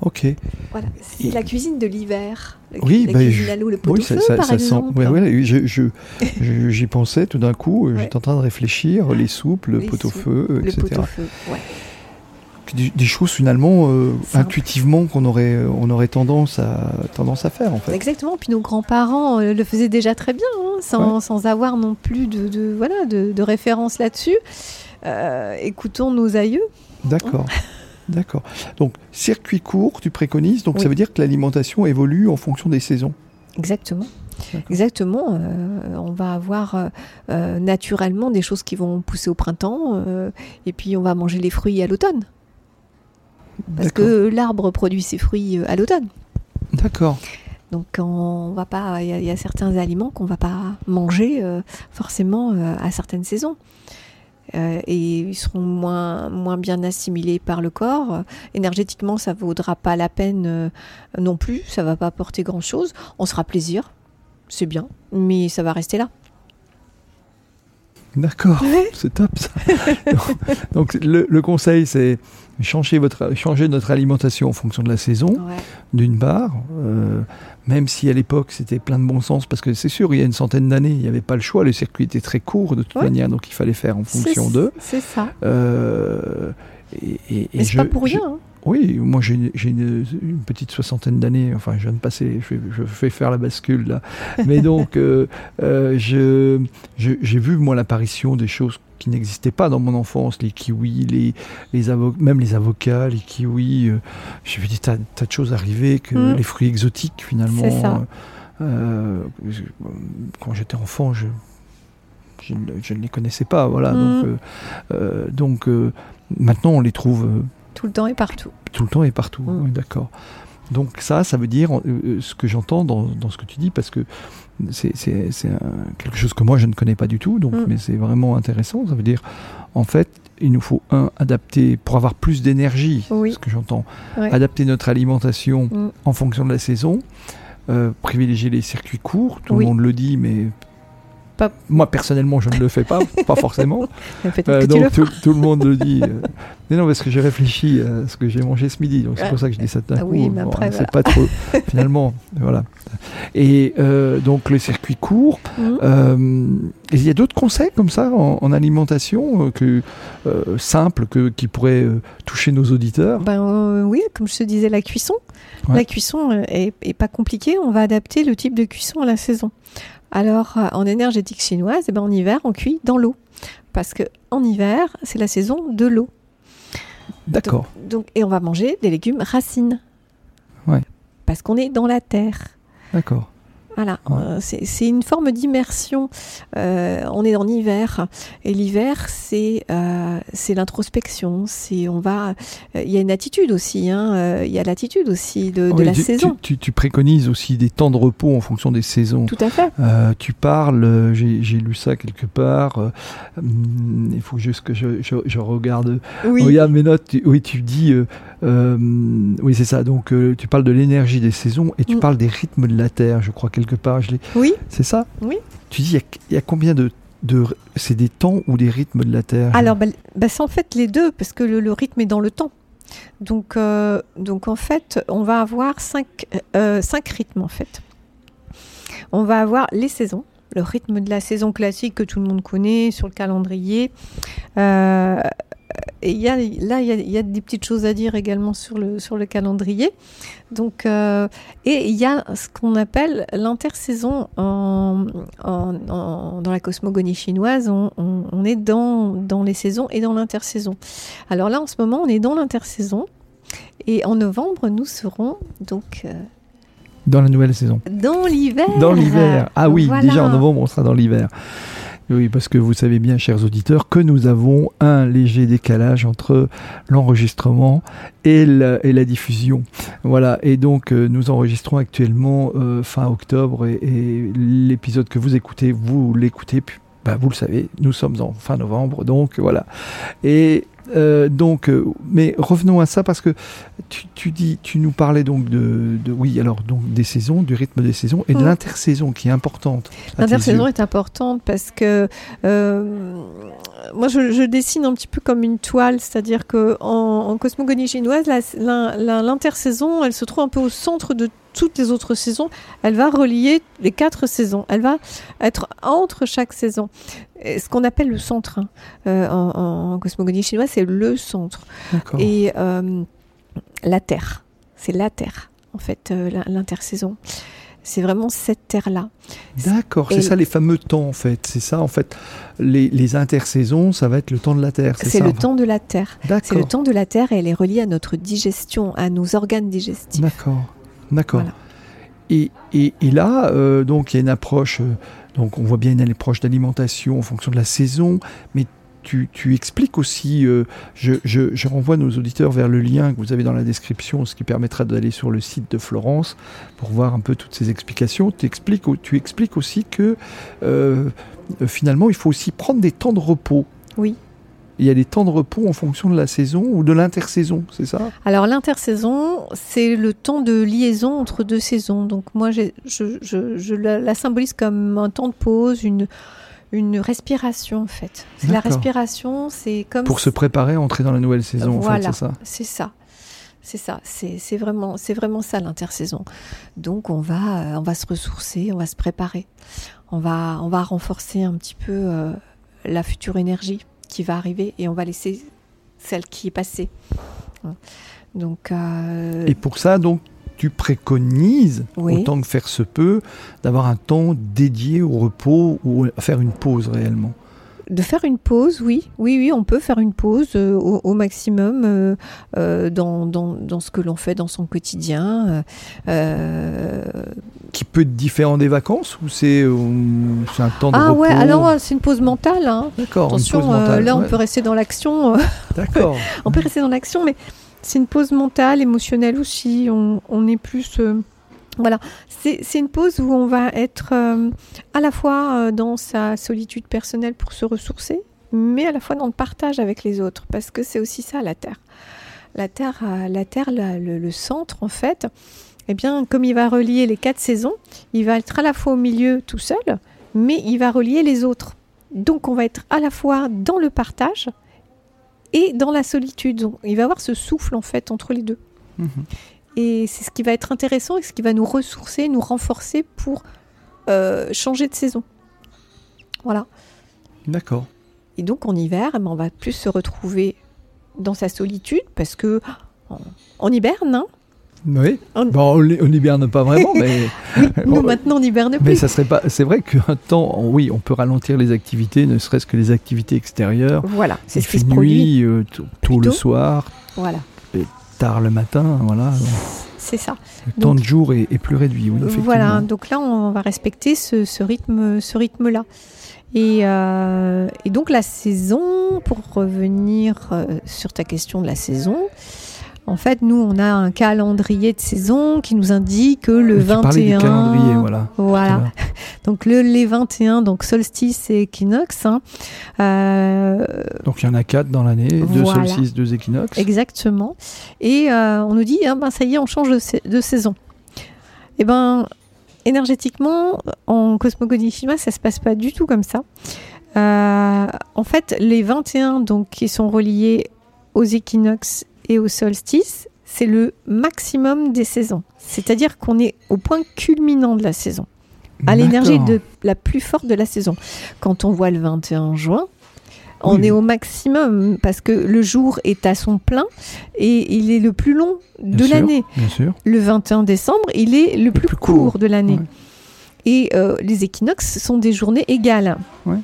Ok.
Voilà, c'est la cuisine de l'hiver.
Oui,
la bah, cuisine à l'eau, le pot oui, ça, par ça exemple.
Sent... Ouais, je, j'y pensais tout d'un coup. J'étais en train de réfléchir les soupes, le pot-au-feu, etc. Le pot-au-feu, ouais des, choses finalement euh, intuitivement qu'on aurait, euh, on aurait tendance à, tendance à faire en fait.
Exactement, puis nos grands-parents euh, le faisaient déjà très bien, hein, sans, sans, avoir non plus de, de voilà, de, de référence là-dessus. écoutons nos aïeux.
D'accord. D'accord. Donc, circuit court, tu préconises, donc ça veut dire que l'alimentation évolue en fonction des saisons.
Exactement. Exactement. on va avoir naturellement des choses qui vont pousser au printemps, et puis on va manger les fruits à l'automne. Parce que l'arbre produit ses fruits euh, à l'automne.
D'accord.
Donc on va pas, il y, a certains aliments qu'on va pas manger euh, forcément euh, à certaines saisons. et ils seront moins, moins bien assimilés par le corps. Énergétiquement, ça vaudra pas la peine non plus. Ça va pas apporter grand chose. On sera plaisir, c'est bien, mais ça va rester là.
D'accord, c'est top ça. Donc le, conseil, c'est changer, votre, changer notre alimentation en fonction de la saison, d'une part, euh, même si à l'époque c'était plein de bon sens, parce que c'est sûr, il y a une centaine d'années, il n'y avait pas le choix, le circuit était très court de toute manière, donc il fallait faire en fonction d'eux.
C'est ça.
Euh,
et, et, c'est pas pour rien. Hein.
Oui, moi j'ai une, petite soixantaine d'années, enfin je viens de passer, je, fais faire la bascule là. Mais donc euh, euh, j'ai vu moi l'apparition des choses qui n'existaient pas dans mon enfance, les kiwis, les, les même les avocats, les kiwis. Euh, j'ai vu des tas, de choses arriver, que mm. les fruits exotiques finalement. quand j'étais enfant, je, je, ne les connaissais pas, voilà. Mm. Donc, donc maintenant on les trouve
tout le temps et partout.
Tout le temps et partout, mm. d'accord. Donc ça, ça veut dire euh, euh, ce que j'entends dans, ce que tu dis, parce que c'est quelque chose que moi je ne connais pas du tout, donc, mm. mais c'est vraiment intéressant. Ça veut dire, en fait, il nous faut, un, adapter, pour avoir plus d'énergie, ce que j'entends, adapter notre alimentation mm. en fonction de la saison, euh, privilégier les circuits courts, tout le monde le dit, mais
Pas-
Moi, personnellement, je ne le fais pas, pas forcément. Euh, donc tout, tout le monde le dit. euh. Mais non, parce que j'ai réfléchi à ce que j'ai mangé ce midi. Donc c'est
Ah.
pour ça que je dis ça d'un
Ah
coup.
oui, mais après,
c'est pas trop. finalement, voilà. Et euh, donc le circuit court. Euh, et il y a d'autres conseils comme ça en, en alimentation euh, que euh, simples que qui pourraient euh, toucher nos auditeurs?
Ben euh, oui, comme je te disais, la cuisson.
Ouais.
La cuisson euh, est, est pas compliquée. On va adapter le type de cuisson à la saison. Alors, euh, en énergétique chinoise, eh ben, en hiver, on cuit dans l'eau. Parce que en hiver, c'est la saison de l'eau.
D'accord.
Donc, et on va manger des légumes racines.
Ouais.
Parce qu'on est dans la terre.
D'accord.
Voilà,
Ouais.
Euh, c'est une forme d'immersion. Euh, on est en hiver et l'hiver c'est euh, c'est l'introspection. C'est on va. euh, Il y a une attitude aussi. hein, euh, Il y a l'attitude aussi de, de la
tu,
saison.
Tu, tu- tu préconises aussi des temps de repos en fonction des saisons.
Tout à fait.
Euh, tu parles, j'ai lu ça quelque part. hum, il faut juste que je, je- je regarde.
Oui.
Regarde mes notes. oui, tu dis. Euh, oui, c'est ça. Donc, euh, tu parles de l'énergie des saisons et tu
Mm.
parles des rythmes de la Terre, je crois, quelque part. Je
Oui.
c'est ça?
Oui.
Tu dis, il y a- il y, a combien de. de c'est des temps ou des rythmes de la Terre
Alors, bah, bah, c'est en fait les deux, parce que le, le rythme est dans le temps. Donc, euh, donc en fait, on va avoir cinq, euh, cinq rythmes, en fait. On va avoir les saisons, le rythme de la saison classique que tout le monde connaît sur le calendrier. Euh, et il y a, là, il y, a, il y a des petites choses à dire également sur le, sur le calendrier. Donc, euh, et il y a ce qu'on appelle l'intersaison en, en- en- dans la cosmogonie chinoise. On, on- on est dans, dans les saisons et dans l'intersaison. Alors là, en ce moment, on est dans l'intersaison. Et en novembre, nous serons donc euh,
Dans la nouvelle saison.
dans l'hiver.
Dans l'hiver. Ah oui,
Voilà.
déjà en novembre, on sera dans l'hiver. Oui, parce que vous savez bien, chers auditeurs, que nous avons un léger décalage entre l'enregistrement et la, diffusion. Voilà, et donc euh, nous enregistrons actuellement euh, fin octobre et, l'épisode que vous écoutez, vous l'écoutez, bah, vous le savez, nous sommes en fin novembre, donc voilà. Et euh, donc, euh, mais revenons à ça parce que tu, tu dis, tu nous parlais donc de, de- oui, alors donc des saisons, du rythme des saisons et de
Mm.
l'intersaison qui est importante.
L'intersaison est importante parce que euh, moi je, je dessine un petit peu comme une toile, c'est-à-dire que en, en cosmogonie chinoise, l'intersaison, elle se trouve un peu au centre de toutes les autres saisons. Elle va relier les quatre saisons. Elle va être entre chaque saison. Et ce qu'on appelle le centre hein, euh, en, cosmogonie chinoise, c'est le centre. Et euh, la Terre, c'est la Terre, en fait, euh, l'intersaison. C'est vraiment cette Terre-là.
D'accord, c'est ça les fameux temps en fait. C'est ça en fait. Les, les intersaisons, ça va être le temps de la Terre.
C'est le temps de la Terre. C'est le temps de la Terre et elle est reliée à notre digestion, à nos organes digestifs.
D'accord. D'accord.
Voilà.
Et, et, et là, euh, donc il y a une approche. euh, donc on voit bien une approche d'alimentation en fonction de la saison, mais tu, tu expliques aussi. euh, je, je, je renvoie nos auditeurs vers le lien que vous avez dans la description, ce qui permettra d'aller sur le site de Florence pour voir un peu toutes ces explications. Tu expliques, tu expliques aussi que finalement il faut aussi prendre des temps de repos.
Oui.
Il y a des temps de repos en fonction de la saison ou de l'intersaison, c'est ça?
Alors l'intersaison, c'est le temps de liaison entre deux saisons. Donc moi, je, je- je la, symbolise comme un temps de pause, une, une respiration en fait. La respiration, c'est comme
Pour se préparer à entrer dans la nouvelle saison, en fait, c'est ça?
C'est ça. C'est ça, c'est vraiment, vraiment ça l'intersaison. Donc on va, euh, on va se ressourcer, on va se préparer, on va, on va renforcer un petit peu euh, la future énergie qui va arriver et on va laisser celle qui est passée. Donc euh,
Et pour ça, donc, tu préconises,
Oui.
autant que faire se peut, d'avoir un temps dédié au repos ou à faire une pause réellement.
de faire une pause, oui, oui, oui, on peut faire une pause euh, au, au maximum euh, dans, dans, dans ce que l'on fait dans son quotidien.
Qui peut être différent des vacances ou c'est euh, un temps de
Ah
repos
ouais, alors euh, c'est une pause mentale. Hein.
D'accord, une
Attention, euh, là on
ouais.
peut rester dans l'action.
D'accord.
on peut rester dans l'action, mais c'est une pause mentale, émotionnelle aussi. On, on est plus. voilà, c'est une pause où on va être à la fois dans sa solitude personnelle pour se ressourcer, mais à la fois dans le partage avec les autres, parce que c'est aussi ça la Terre. La Terre, la terre la- le, le centre en fait, eh bien, comme il va relier les quatre saisons, il va être à la fois au milieu tout seul mais il va relier les autres. Donc on va être à la fois dans le partage et dans la solitude. Donc, il va avoir ce souffle en fait entre les deux.
Mhm.
Et c'est ce qui va être intéressant et ce qui va nous ressourcer, nous renforcer pour euh, changer de saison. Voilà.
D'accord.
Et donc en hiver, eh ben, on va plus se retrouver dans sa solitude parce que on, on hiberne. hein.
Oui.
On-
Bon, on, li- on hiberne pas vraiment, mais.
Nous maintenant on hiberne
Mais
plus.
ça serait pas. C'est vrai qu'un temps, oui, on peut ralentir les activités, ne serait-ce que les activités extérieures.
Voilà, c'est ce qui se produit.
nuit, euh, tôt le soir,
Voilà,
tard le matin, voilà.
c'est ça.
Le
Donc-
temps de jour est, est plus réduit, oui, effectivement.
Voilà, donc là, on va respecter ce, ce rythme, ce rythme-là. Et, euh, et donc la saison, pour revenir euh, sur ta question de la saison, en fait, nous, on a un calendrier de saison qui nous indique que le
tu parlais
21...
du calendrier, voilà.
Voilà. Donc le, les 21, donc solstice et équinoxe. hein, euh,
Donc il y en a quatre dans l'année, deux
Voilà.
solstices, deux équinoxes.
Exactement. Et euh, on nous dit, ah ben, ça y est, on change de, sa- de saison. Eh ben, énergétiquement, en cosmogonie chinoise, ça se passe pas du tout comme ça. Euh, en fait, les 21 donc, qui sont reliés aux équinoxes et aux solstices, c'est le maximum des saisons. C'est-à-dire qu'on est au point culminant de la saison, à l'énergie de la plus forte de la saison. Quand on voit le 21 juin, on
Oui.
est au maximum parce que le jour est à son plein et il est le plus long de l'année.
Bien sûr.
Le 21 décembre, il est le, plus,
plus
court,
court.
de l'année.
Ouais.
Et euh, les équinoxes sont des journées égales
Ouais.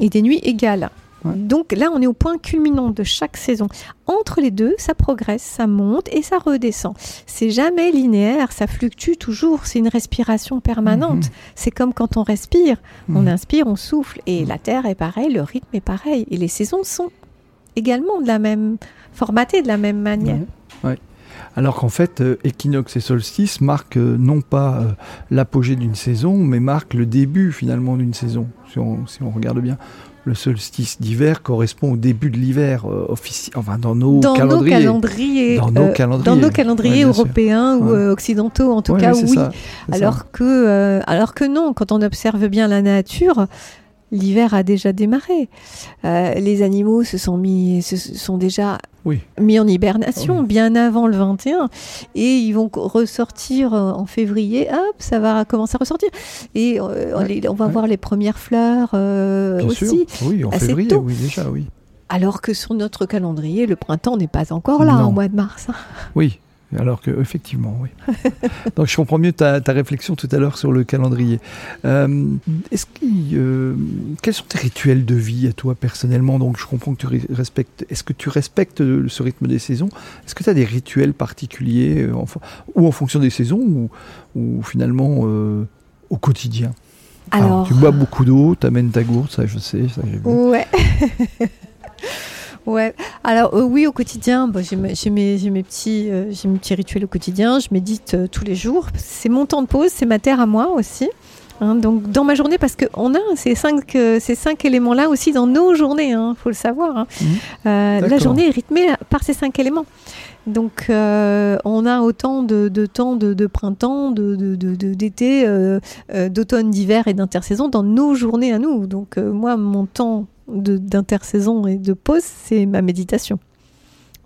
et des nuits égales.
Ouais.
Donc là, on est au point culminant de chaque saison. Entre les deux, ça progresse, ça monte et ça redescend. C'est jamais linéaire, ça fluctue toujours. C'est une respiration permanente.
Mhm.
C'est comme quand on respire. On
Mhm.
inspire, on souffle. Et la Terre est pareil, le rythme est pareil. Et les saisons sont également de la même formatées de la même manière.
Ouais, ouais. Alors qu'en fait, euh, équinoxe et solstice marquent euh, non pas euh, l'apogée d'une saison, mais marquent le début finalement d'une saison. Si on, si on regarde bien, le solstice d'hiver correspond au début de l'hiver euh, offici- enfin dans nos
Dans nos
calendriers. Dans nos
euh,
calendriers.
dans nos calendriers
Ouais,
européens ou euh, occidentaux, en tout
Ouais,
cas, oui.
ça, c'est ça.
Alors que, euh, alors que non, quand on observe bien la nature, l'hiver a déjà démarré. Euh, les animaux se sont mis, se sont déjà
Oui.
mis en hibernation
Oui.
bien avant le 21 et ils vont ressortir euh, en février. Hop, ça va commencer à ressortir et euh,
Ouais,
les- on va
ouais.
voir les premières fleurs euh,
Bien
aussi.
sûr. Oui, en
assez
février,
tôt.
oui déjà, oui.
Alors que sur notre calendrier, le printemps n'est pas encore là
Non.
au mois de mars. hein.
Oui, alors que effectivement, oui. Donc je comprends mieux ta, ta réflexion tout à l'heure sur le calendrier. Euh, est-ce euh, quels sont tes rituels de vie à toi personnellement? Donc je comprends que tu respectes. Est-ce que tu respectes le- ce rythme des saisons? Est-ce que tu as des rituels particuliers euh, en ou en fonction des saisons ou, ou finalement euh, au quotidien?
Alors,
tu bois beaucoup d'eau, tu amènes ta gourde, ça je sais, ça j'ai vu.
Ouais. ouais. Alors euh, oui, au quotidien, bah, j'ai mes, j'ai mes- j'ai mes petits, euh, j'ai mes petits rituels au quotidien. Je médite euh, tous les jours. C'est mon temps de pause, c'est ma terre à moi aussi. Hein, donc dans ma journée, parce qu'on a ces cinq, ces cinq éléments-là aussi dans nos journées, il faut le savoir. hein. Euh, la journée est rythmée par ces cinq éléments. Donc euh, on a autant de, de temps de, de printemps, de, d'été, euh, euh, d'automne, d'hiver et d'intersaison dans nos journées à nous. Donc moi, mon temps d'intersaison et de pause, c'est ma méditation,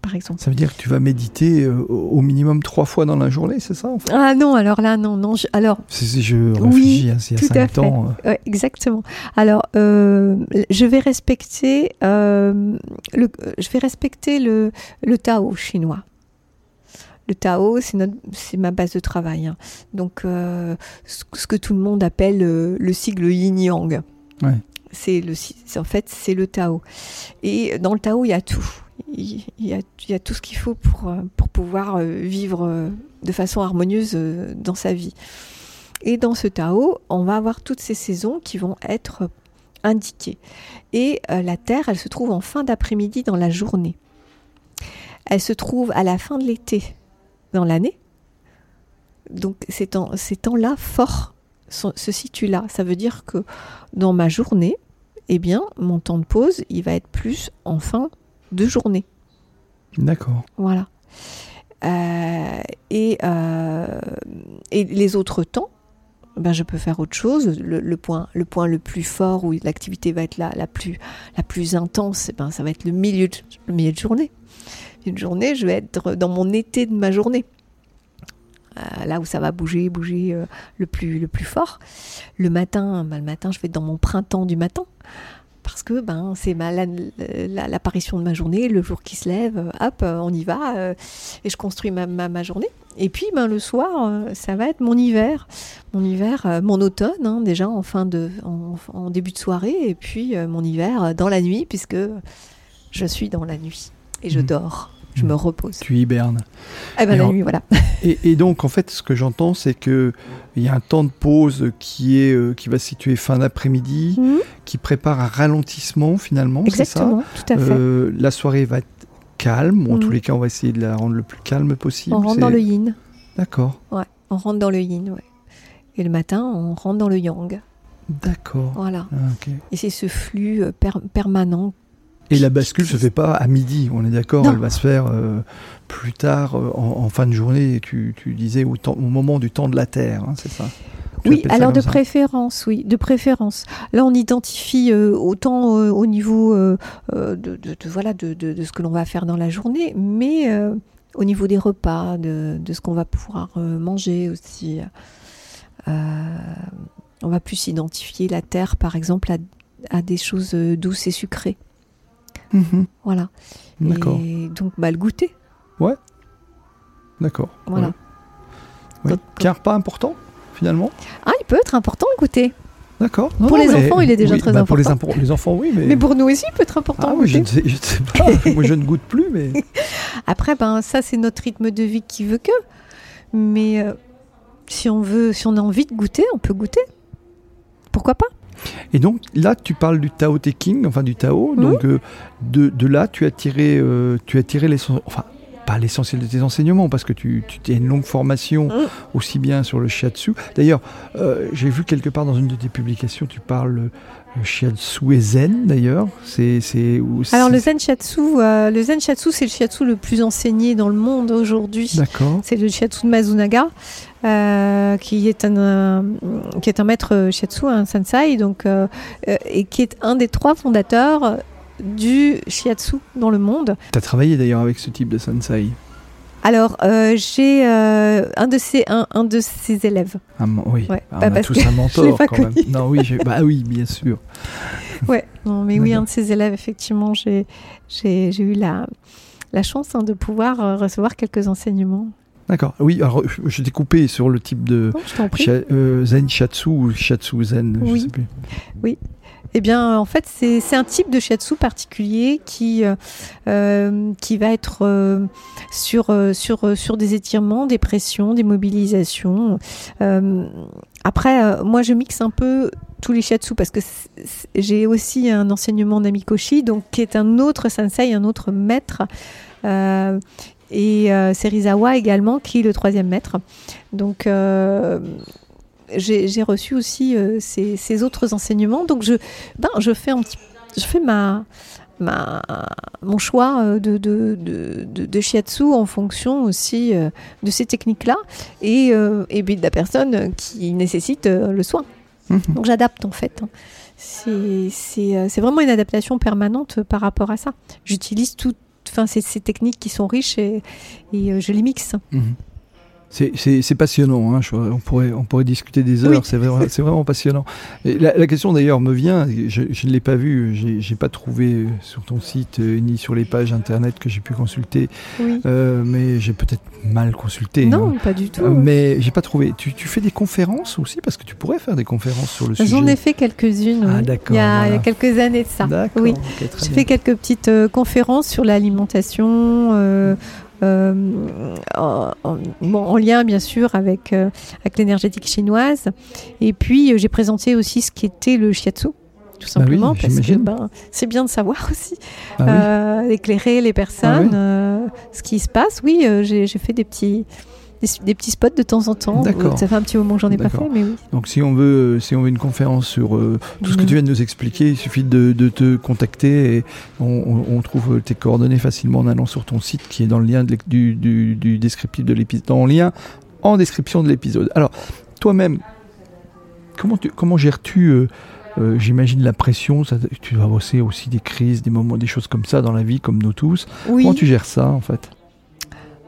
par exemple.
Ça veut dire que tu vas méditer euh, au minimum trois fois dans la journée, c'est ça en fait?
Ah non, alors là, non, non. je- alors,
Si, je
Oui,
réfléchis, hein, s'il y a
tout à
cinq
fait.
ans. euh,
ouais, exactement. Alors, euh, je vais respecter le, je vais respecter le, le Tao chinois. Le Tao, c'est ma base de travail. hein. Donc, ce, ce que tout le monde appelle le sigle Yin-Yang.
Ouais.
C'est le, en fait, c'est le Tao. Et dans le Tao, il y a tout. Il y a, tout ce qu'il faut pour, euh, pouvoir euh, vivre euh, de façon harmonieuse dans sa vie. Et dans ce Tao, on va avoir toutes ces saisons qui vont être indiquées. Et la Terre, elle se trouve en fin d'après-midi dans la journée. Elle se trouve à la fin de l'été dans l'année. Donc ces temps-là forts se situent là. Ça veut dire que dans ma journée, eh bien, mon temps de pause, il va être plus en fin de journée.
D'accord.
Voilà. Euh, et, euh, et les autres temps, ben, je peux faire autre chose. Le, point, le point le plus fort où l'activité va être la, la, plus, la plus intense, eh ben, ça va être le milieu de, le milieu de journée. Une journée, je vais être dans mon été de ma journée. Euh, là où ça va bouger, bouger euh, le, plus, le plus fort. Le matin, ben, le matin, je vais être dans mon printemps du matin parce que ben c'est l'apparition de ma journée, le jour qui se lève, hop, on y va, et je construis ma, ma journée. Et puis ben, le soir, euh, ça va être mon hiver. Mon hiver, euh, mon automne, hein, déjà en, fin de, en, début de soirée, et puis euh, mon hiver dans la nuit, puisque je suis dans la nuit et je mmh. dors. Je me repose.
Tu hibernes.
Eh ben, la nuit, voilà.
Et, donc, en fait, ce que j'entends, c'est qu'il y a un temps de pause qui, est, qui va se situer fin d'après-midi, mmh. qui prépare un ralentissement, finalement.
Exactement,
ça?
Tout à fait.
la soirée va être calme, ou en tous mm. les cas, on va essayer de la rendre le plus calme possible.
On rentre dans le yin.
D'accord.
Ouais, on rentre dans le yin, ouais. Et le matin, on rentre dans le yang.
D'accord.
Voilà. Ah, Et c'est ce flux euh, permanent.
Et la bascule se fait pas à midi, on est d'accord, elle va se faire euh, plus tard, euh, en, fin de journée, tu, tu disais, au, au, moment du temps de la Terre, hein, c'est ça
oui, alors de préférence, oui, de préférence. Là, on identifie euh, autant au niveau de, voilà de, ce que l'on va faire dans la journée, mais au niveau des repas, de, ce qu'on va pouvoir manger aussi. on va plus identifier la terre, par exemple, à, des choses douces et sucrées. Mhm. Voilà. D'accord. Et donc, bah, le goûter.
Ouais. D'accord.
Voilà.
Car pas important finalement?
Ah, il peut être important le goûter.
D'accord.
Pour les enfants, il est déjà très important.
Bah, pour les, les, enfants, oui. Mais...
mais pour nous aussi, il peut être important.
Ah, oui, je ne, sais, je sais pas. Moi, je ne goûte plus. mais...
Après, ben, ça, c'est notre rythme de vie qui veut que. Mais euh, si, on veut, si on a envie de goûter, on peut goûter. Pourquoi pas?
Et donc là, tu parles du Tao Te King, enfin du Tao. Mmh. Donc euh, de, de, là, tu as tiré, euh, tu as tiré les, enfin pas l'essentiel de tes enseignements, parce que tu, tu as une longue formation mm. aussi bien sur le shiatsu. D'ailleurs, euh, j'ai vu quelque part dans une de tes publications, tu parles le shiatsu et zen d'ailleurs. C'est, c'est,
Alors le zen shiatsu, euh, le zen shiatsu, c'est le shiatsu le plus enseigné dans le monde aujourd'hui.
D'accord.
C'est le shiatsu de Mazunaga. Qui est un qui est un maître shiatsu, un sensei, donc et qui est un des trois fondateurs du shiatsu dans le monde.
Tu as travaillé d'ailleurs avec ce type de sensei?
Alors, euh, j'ai euh, un, de ses, un, un, de ses élèves.
Ah, oui, ah, on a tous un mentor quand même. Non, oui, bah oui, bien sûr.
Ouais, non, mais oui, un de ses élèves, effectivement, j'ai eu la, la chance hein, de pouvoir euh, recevoir quelques enseignements.
D'accord. Oui, alors je t'ai coupé sur le type de zen shiatsu ou shiatsu zen,
oui.
je sais plus.
Oui, eh bien, en fait, c'est un type de shiatsu particulier qui, euh, euh, qui va être euh, sur, sur, sur des étirements, des pressions, des mobilisations. après, moi, je mixe un peu tous les shiatsu parce que j'ai aussi un enseignement d'Amikoshi, donc qui est un autre sensei, un autre maître. Et Serizawa également, qui est le troisième maître. Donc, j'ai reçu aussi euh, ces, autres enseignements. Donc je, ben, je fais un petit, je fais ma, ma, mon choix euh, de, de, de, de, shiatsu en fonction aussi euh, de ces techniques-là et, et de la personne qui nécessite le soin. Mhm. Donc j'adapte en fait. C'est vraiment une adaptation permanente par rapport à ça. J'utilise toutes enfin, ces, ces, techniques qui sont riches et, et je les mixe. Mhm.
C'est passionnant, hein, on, pourrait, on pourrait discuter des heures, c'est vraiment, vraiment, passionnant. Et la, question d'ailleurs me vient, je, ne l'ai pas vu, j'ai pas trouvé sur ton site euh, ni sur les pages internet que j'ai pu consulter, euh, mais j'ai peut-être mal consulté.
Non, pas du tout. Euh,
mais j'ai pas trouvé. Tu, tu, fais des conférences aussi? Parce que tu pourrais faire des conférences sur le sujet.
J'en ai fait quelques-unes.
Ah,
il, y a quelques années de ça. Oui. j'ai fait quelques petites conférences sur l'alimentation. Euh, en, lien bien sûr avec, euh, avec l'énergétique chinoise. Et puis euh, j'ai présenté aussi ce qui était le shiatsu tout bah simplement parce que ben, c'est bien de savoir aussi ah éclairer les personnes ah ce qui se passe. Oui j'ai fait des petits des, petits spots de temps en temps. Ça fait un petit moment que j'en ai pas fait, mais oui.
Donc si on veut, si on veut une conférence sur euh, tout ce que tu viens de nous expliquer, il suffit de, te contacter et on, trouve tes coordonnées facilement en allant sur ton site qui est dans le lien du, du, descriptif de l'épisode, dans le lien en description de l'épisode. Alors toi-même, comment, comment gères-tu J'imagine la pression, ça, tu vas bosser aussi des crises, des moments, des choses comme ça dans la vie, comme nous tous. Comment tu gères ça en fait?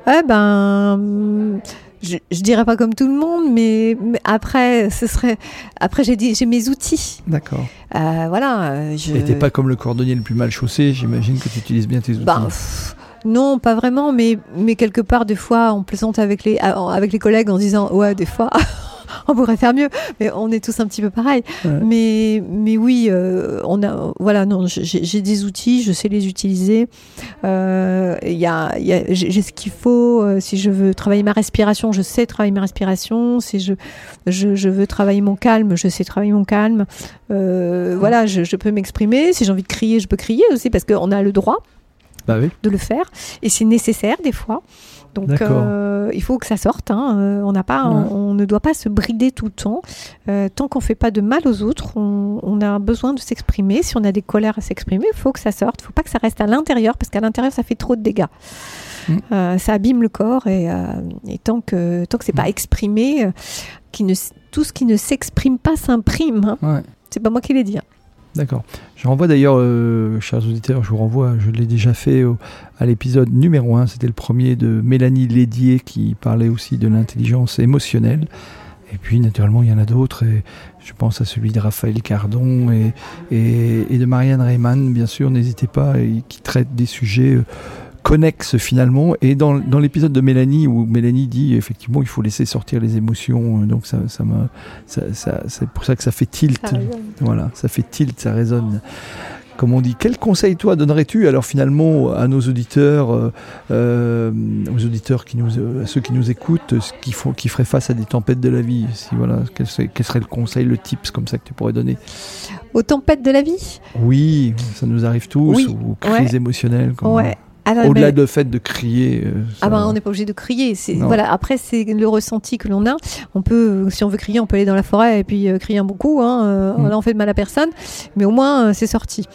Eh ben, je, je, dirais pas comme tout le monde, mais, après, ce serait. Après, j'ai mes outils.
D'accord.
Euh, voilà.
Je... Et t'es pas comme le cordonnier le plus mal chaussé. J'imagine que tu utilises bien tes outils.
Ben, non, pas vraiment, mais, mais quelque part, des fois, on plaisante avec les, avec les collègues en disant, ouais, des fois. on pourrait faire mieux, mais on est tous un petit peu pareil. Mais, mais oui, euh, on a, voilà, non, j'ai des outils, je sais les utiliser. Euh, y a, y a j'ai ce qu'il faut. Euh, si je veux travailler ma respiration, je sais travailler ma respiration. Si je, je, je veux travailler mon calme, je sais travailler mon calme. voilà, je, je peux m'exprimer. Si j'ai envie de crier, je peux crier aussi parce qu'on a le droit.
Bah oui.
de le faire et c'est nécessaire des fois. Donc euh, il faut que ça sorte. Hein. Euh, on n'a pas, on, ne doit pas se brider tout le temps. Euh, tant qu'on fait pas de mal aux autres, on, a besoin de s'exprimer. Si on a des colères à s'exprimer, il faut que ça sorte. Il faut pas que ça reste à l'intérieur parce qu'à l'intérieur ça fait trop de dégâts. Mm. ça abîme le corps et, tant que tant que c'est pas mm. exprimé, qui ne, tout ce qui ne s'exprime pas s'imprime. Hein. C'est pas moi qui l'ai dit. Hein.
D'accord. Je renvoie d'ailleurs, euh, chers auditeurs, je vous renvoie, je l'ai déjà fait à l'épisode numéro 1, c'était le premier de Mélanie Lédier qui parlait aussi de l'intelligence émotionnelle. Et puis naturellement, il y en a d'autres, je pense à celui de Raphaël Cardon et, de Marianne Reyman, bien sûr, n'hésitez pas, qui traite des sujets. Euh, connexe finalement. Et dans, dans l'épisode de Mélanie, où Mélanie dit effectivement il faut laisser sortir les émotions, euh, donc ça, ça, ça, c'est pour ça que ça fait tilt. voilà, ça fait tilt, ça résonne. Comme on dit, quel conseil toi donnerais-tu alors finalement à nos auditeurs, euh, euh, aux auditeurs qui nous, à ceux qui nous écoutent, qui font, qui feraient face à des tempêtes de la vie? Si voilà, quel serait, quel serait le conseil, le tips comme ça que tu pourrais donner?
Aux tempêtes de la vie?
Oui, ça nous arrive tous, oui. aux crises émotionnelles.
Comme ouais.
Au-delà du fait de crier. Euh,
ah ben, on n'est pas obligé de crier. Voilà. Après, c'est le ressenti que l'on a. On peut, si on veut crier, on peut aller dans la forêt et puis euh, crier un bon coup. Hein, euh, mm. Là, on fait de mal à personne, mais au moins, c'est sorti.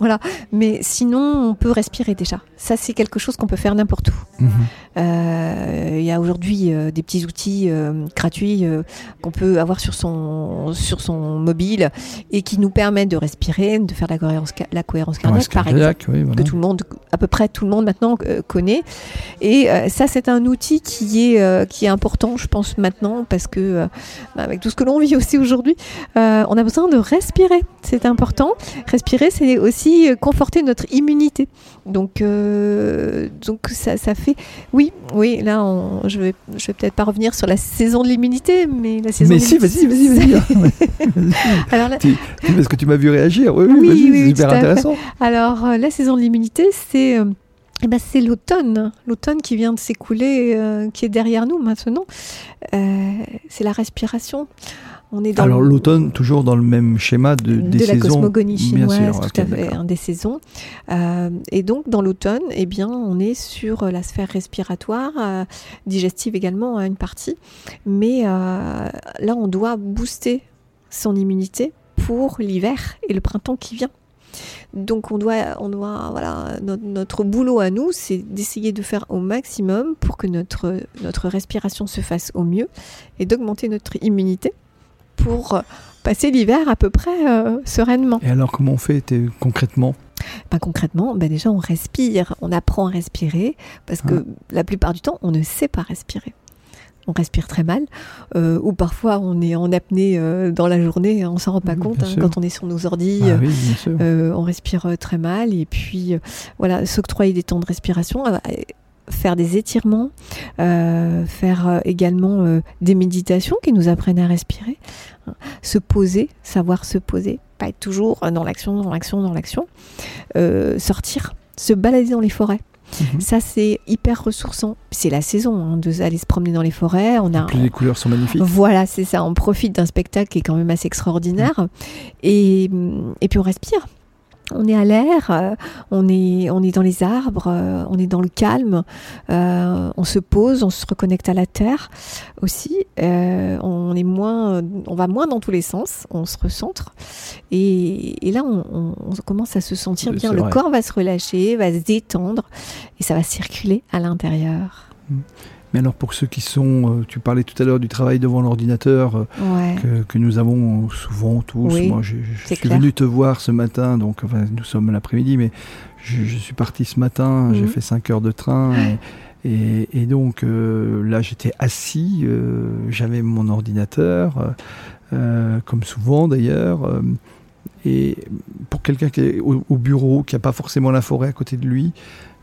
Voilà. Mais sinon, on peut respirer déjà. Ça, c'est quelque chose qu'on peut faire n'importe où. Mhm. Euh, il y a aujourd'hui euh, des petits outils euh, gratuits qu'on peut avoir sur son, sur son mobile et qui nous permettent de respirer, de faire la cohérence, la cohérence cardiaque, par exemple, que tout le monde, à peu près tout le monde maintenant connaît. Et ça, c'est un outil qui est, qui est important, je pense, maintenant, parce que bah, avec tout ce que l'on vit aussi aujourd'hui, on a besoin de respirer. C'est important. Respirer, c'est aussi conforter notre immunité. Donc, euh, donc ça, ça, fait. Oui, oui. Là, on, je vais, je vais peut-être pas revenir sur la saison de l'immunité, mais la saison.
Mais si, vas-y, vas-y, vas-y. Alors là... parce que tu m'as vu réagir. Oui, oui, oui, oui c'est super intéressant.
Alors euh, la saison de l'immunité, c'est. Euh, eh ben, c'est l'automne, l'automne qui vient de s'écouler, qui est derrière nous maintenant. c'est la respiration.
Alors l'automne, toujours dans le même schéma de, des
de
la
cosmogonie chinoise, tout à fait, des saisons. Euh, et donc dans l'automne, eh bien, on est sur la sphère respiratoire, euh, digestive également à une partie, mais euh, là on doit booster son immunité pour l'hiver et le printemps qui vient. Donc on doit, on doit, voilà, notre, notre boulot à nous, c'est d'essayer de faire au maximum pour que notre, notre respiration se fasse au mieux et d'augmenter notre immunité pour passer l'hiver à peu près euh, sereinement.
Et alors comment on fait concrètement?
Ben, concrètement, ben déjà on respire, on apprend à respirer parce que ah. la plupart du temps on ne sait pas respirer. On respire très mal, euh, ou parfois on est en apnée euh, dans la journée, on s'en rend pas compte hein, quand on est sur nos ordi, ah on respire très mal et puis voilà, s'octroyer des temps de respiration faire des étirements, euh, faire euh, également euh, des méditations qui nous apprennent à respirer, hein. se poser, savoir se poser, pas être toujours dans l'action, dans l'action, dans l'action, sortir, se balader dans les forêts. Mhm. Ça, c'est hyper ressourçant. C'est la saison hein, de aller se promener dans les forêts. On a,
les couleurs sont magnifiques.
Voilà, c'est ça. On profite d'un spectacle qui est quand même assez extraordinaire. Et, et puis on respire on est à l'air, euh, on, est, on est dans les arbres, euh, on est dans le calme, euh, on se pose, on se reconnecte à la terre aussi. on est moins, on va moins dans tous les sens, on se recentre et, là on, commence à se sentir bien. Le corps va se relâcher, va se détendre et ça va circuler à l'intérieur. Mmh.
Mais alors pour ceux qui sont, euh, tu parlais tout à l'heure du travail devant l'ordinateur euh,
Ouais.
que, que nous avons souvent tous.
Oui,
Moi, je, suis
clair.
venu te voir ce matin, donc enfin, nous sommes l'après-midi, mais je, je suis parti ce matin, j'ai
Mhm.
fait 5 heures de train. Et, et- et donc euh, là, j'étais assis, euh, j'avais mon ordinateur, euh, euh, comme souvent d'ailleurs. euh, et pour quelqu'un qui est au, au bureau, qui n'a pas forcément la forêt à côté de lui,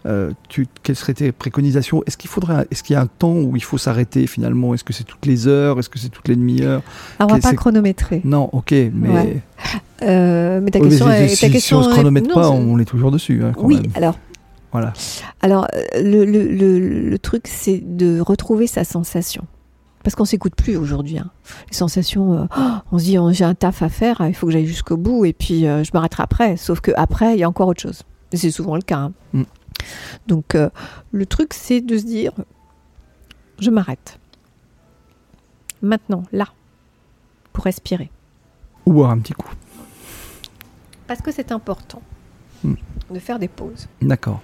euh, tu, quelles seraient tes préconisations? Est-ce qu'il faudrait, est-ce qu'il y a un temps où il faut s'arrêter finalement? Est-ce que c'est toutes les heures? Est-ce que c'est toutes les demi-heures?
On va pas chronométrer.
Non, ok, mais,
Ouais. Euh, mais ta
Oui, mais
question,
si,
est,
si-
ta
si
question
on se chronomètre
non,
pas, on est toujours dessus. hein, quand
Oui,
même.
alors,
Voilà.
alors euh, le, le, le, le truc, c'est de retrouver sa sensation. Parce qu'on s'écoute plus aujourd'hui. hein. Les sensations, euh, oh, on se dit oh, j'ai un taf à faire, il faut que j'aille jusqu'au bout et puis euh, je m'arrêterai après. Sauf que après, il y a encore autre chose. Et c'est souvent le cas. hein.
Mm.
Donc euh, le truc, c'est de se dire je m'arrête. Maintenant, là, pour respirer.
Ou boire un petit coup.
Parce que c'est important
Mm.
de faire des pauses.
D'accord.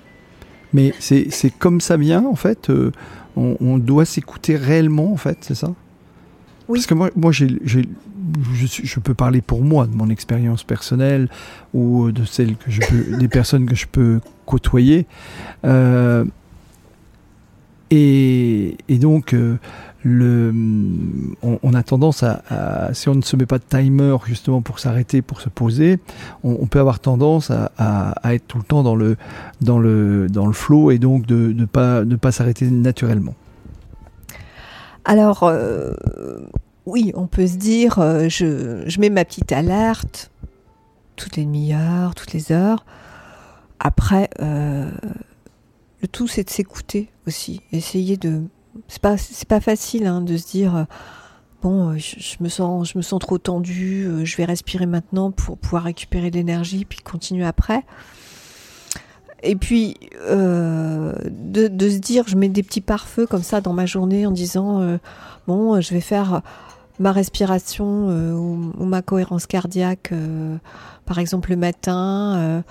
Mais c'est c'est comme ça vient, en fait. euh, on, on doit s'écouter réellement, en fait, c'est ça? Parce que moi, moi j'ai, j'ai- je, suis- je peux parler pour moi, de mon expérience personnelle ou de celle que je peux, des personnes que je peux côtoyer. Euh, et, et donc, euh, le, on, on a tendance à, à- si on ne se met pas de timer justement pour s'arrêter, pour se poser, on, peut avoir tendance à, à- à être tout le temps dans le, dans le, dans le flow et donc de ne pas, de pas s'arrêter naturellement.
Alors, euh, oui, on peut se dire, euh, je, mets ma petite alerte toutes les demi-heures, toutes les heures. Après, euh, le tout, c'est de s'écouter aussi. Essayer de. C'est pas, pas facile hein, de se dire, bon, je, me sens, je me sens trop tendue, je vais respirer maintenant pour pouvoir récupérer de l'énergie, puis continuer après. Et puis, euh, de, se dire, je mets des petits pare-feux comme ça dans ma journée en disant, euh, bon, euh, je vais faire ma respiration euh, ou, ou ma cohérence cardiaque, euh, par exemple le matin. euh.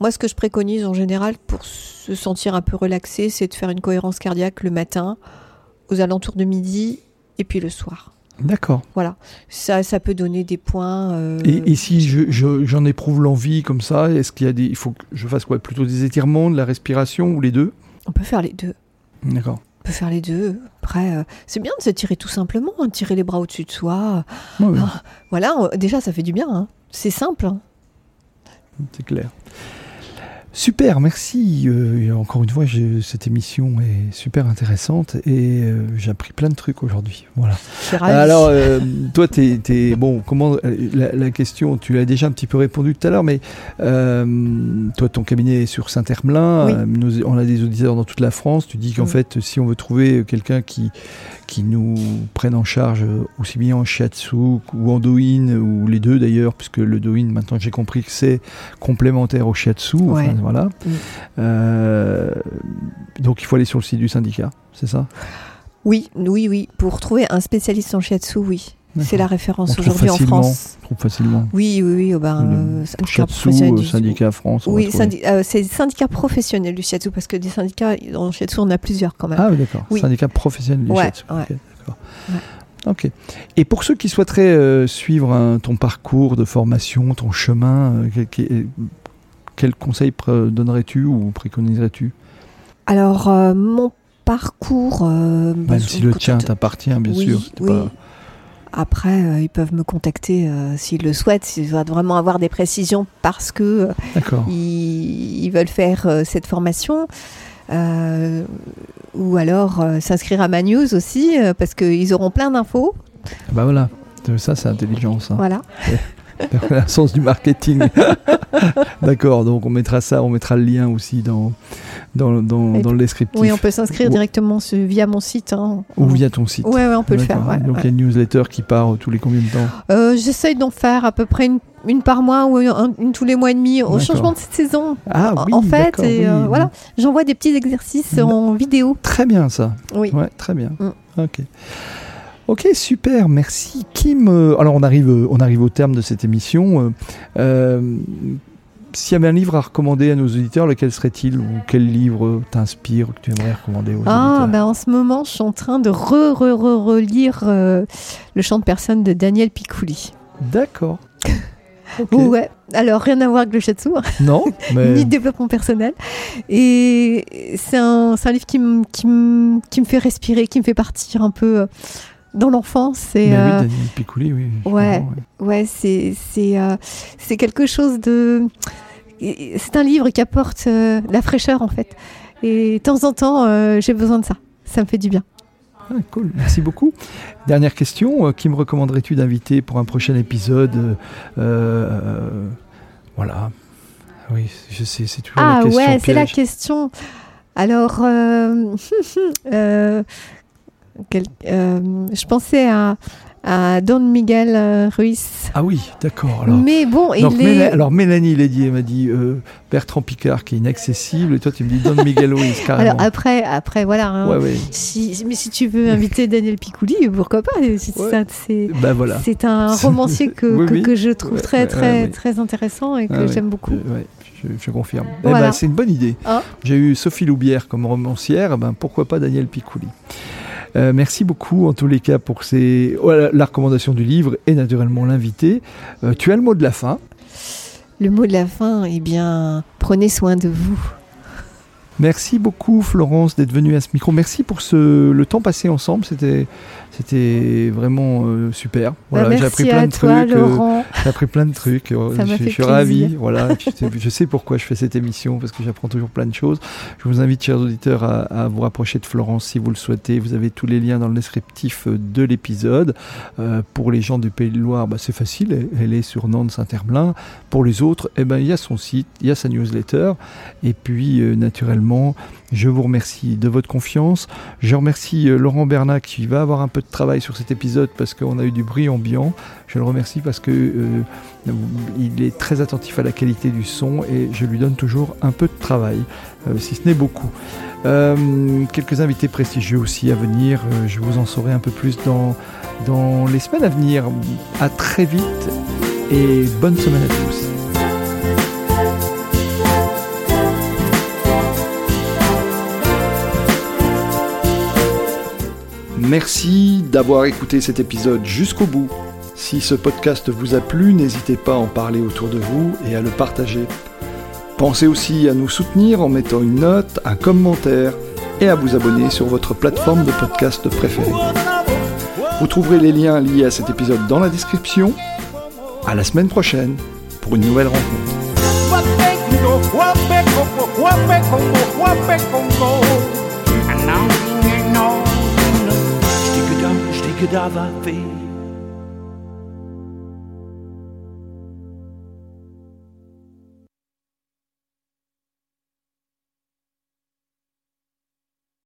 moi, ce que je préconise en général pour se sentir un peu relaxé, c'est de faire une cohérence cardiaque le matin, aux alentours de midi, et puis le soir.
D'accord.
Voilà, ça, ça peut donner des points. euh,
Et, et si je- je- j'en éprouve l'envie comme ça, est-ce qu'il y a des, il faut que je fasse quoi? Plutôt des étirements, de la respiration ou les deux?
On peut faire les deux.
D'accord.
On peut faire les deux. Après, euh, c'est bien de se tirer tout simplement, hein, tirer les bras au-dessus de soi.
Ouais, ouais,
Ah, Voilà, on- déjà ça fait du bien. hein. C'est simple. hein.
c'est clair. Super, merci. Euh, encore une fois, cette émission est super intéressante et euh, j'ai appris plein de trucs aujourd'hui. Voilà. Alors, euh, toi, t'es, bon. Comment la, la question Tu l'as déjà un petit peu répondu tout à l'heure, mais toi, ton cabinet est sur Saint-Hermelin.
Oui.
on a des auditeurs dans toute la France. Tu dis qu'en fait, si on veut trouver quelqu'un qui qui nous prenne en charge euh, aussi bien en shiatsu ou en doin ou les deux d'ailleurs, puisque le doin, maintenant j'ai compris que c'est complémentaire au shiatsu. enfin, voilà.
Mm.
Euh, donc il faut aller sur le site du syndicat, c'est ça?
Oui, oui, oui. Pour trouver un spécialiste en shiatsu, oui. C'est la référence aujourd'hui en. France.
On trouve facilement.
Oui, oui, oui. oh ben, euh, syndicat professionnel
euh,
du-
syndicat France.
Oui, syndi- euh, c'est syndicat professionnel du shiatsu parce que des syndicats en shiatsu, on a plusieurs quand même.
Ah oui, d'accord.
Oui.
Syndicat professionnel du
Ouais,
shiatsu.
ouais.
Ok, d'accord. Ok. Et pour ceux qui souhaiteraient euh, suivre ton parcours de formation, ton chemin, quel, conseil donnerais-tu ou préconiserais-tu?
Alors, mon parcours. bah,
Même
je
si le tien t'appartient, bien
Oui,
sûr.
oui.
pas-
Après, euh, ils peuvent me contacter euh, s'ils le souhaitent, s'ils veulent vraiment avoir des précisions parce que euh, ils, ils veulent faire cette formation. Ou alors s'inscrire à ma news aussi, parce qu'ils auront plein d'infos.
Bah voilà. Ça, c'est intelligent, ça.
Voilà.
le sens du marketing. D'accord, donc on mettra ça, on mettra le lien aussi dans, dans, dans, le descriptif.
Oui, on peut s'inscrire directement via mon site. hein.
Ou via ton site.
Ouais, ouais, on peut le faire. Ouais,
donc
ouais.
il y a une newsletter qui part tous les combien de temps?
Euh, J'essaye d'en faire à peu près une, une par mois ou un- une tous les mois et demi au changement de saison.
Ah oui,
en fait, et
oui,
euh,
oui.
voilà, j'envoie des petits exercices
Mm.
en vidéo.
Très bien ça.
Oui.
Ouais, très bien.
Mm.
Ok. Ok, super, merci Kim. Euh, Alors on arrive, euh, on arrive au terme de cette émission. Euh, s'il y avait un livre à recommander à nos auditeurs, lequel serait-il Ou quel livre t'inspire, que tu aimerais recommander aux
Ah,
auditeurs
ben en ce moment, je suis en train de re-re-re-relire euh, Le chant de personne de Daniel Picouli.
D'accord. Ok.
Ouais, alors rien à voir avec le shiatsu,
Non, mais
ni développement personnel. Et c'est un, un livre qui me qui fait respirer, qui me fait partir un peu dans l'enfance.
Oui,
euh,
Daniel Picouli, oui. je
ouais.
ouais.
Ouais, c'est c'est euh, c'est quelque chose de. C'est un livre qui apporte euh, la fraîcheur en fait. Et de temps en temps, euh, j'ai besoin de ça. Ça me fait du bien.
Ah, cool, merci beaucoup. Dernière question, qui me recommanderais-tu d'inviter pour un prochain épisode Voilà. Oui, je sais, c'est toujours la
Ah
question.
ouais, c'est la question. Alors, quel- euh, je pensais à, à Don Miguel euh, Ruiz.
Ah oui, d'accord. Alors,
Mais bon,
donc,
il
Méla-
est.
alors Mélanie Lédier m'a dit euh, Bertrand Picard qui est inaccessible et toi tu me dis Don Miguel Ruiz carrément.
Alors après, après voilà. hein.
ouais, ouais.
Si, mais si tu veux inviter Daniel Picouli, pourquoi pas? C'est
Ouais.
ça, c'est-
Bah voilà.
Un romancier que,
Oui,
que,
oui.
que je trouve très très très intéressant et que
Ah,
j'aime beaucoup.
Euh, je, je confirme. Eh ben, c'est une bonne idée.
Hein
J'ai eu Sophie Loubière comme romancière, eh ben, pourquoi pas Daniel Picouli? Euh, merci beaucoup en tous les cas pour ces... oh, la, recommandation du livre et naturellement l'invité. Euh, tu as le mot de la fin.
Le mot de la fin, eh bien, prenez soin de vous.
Merci beaucoup Florence d'être venue à ce micro. Merci pour ce, le temps passé ensemble. C'était, c'était vraiment euh, super. Voilà,
Bah,
j'ai appris plein de trucs. J'ai appris plein de trucs. je, suis ravi. Voilà, je, sais- pourquoi je fais cette émission parce que j'apprends toujours plein de choses. Je vous invite, chers auditeurs, à, à vous rapprocher de Florence si vous le souhaitez. Vous avez tous les liens dans le descriptif euh, de l'épisode. Euh, pour les gens du Pays de Loire, bah, c'est facile. Elle, est sur Nantes Saint-Herblain. Pour les autres, eh ben, il y a son site, il y a sa newsletter. Et puis, euh, je vous remercie de votre confiance. Je remercie euh, Laurent Bernac qui va avoir un peu de travail sur cet épisode parce qu'on a eu du bruit ambiant. Je le remercie parce que euh, il est très attentif à la qualité du son et je lui donne toujours un peu de travail, euh, si ce n'est beaucoup. Quelques invités prestigieux aussi à venir. Je vous en saurai un peu plus dans, dans les semaines à venir. À très vite et bonne semaine à tous. Merci d'avoir écouté cet épisode jusqu'au bout. Si ce podcast vous a plu, n'hésitez pas à en parler autour de vous et à le partager. Pensez aussi à nous soutenir en mettant une note, un commentaire et à vous abonner sur votre plateforme de podcast préférée. Vous trouverez les liens liés à cet épisode dans la description. À la semaine prochaine pour une nouvelle rencontre.
could have I?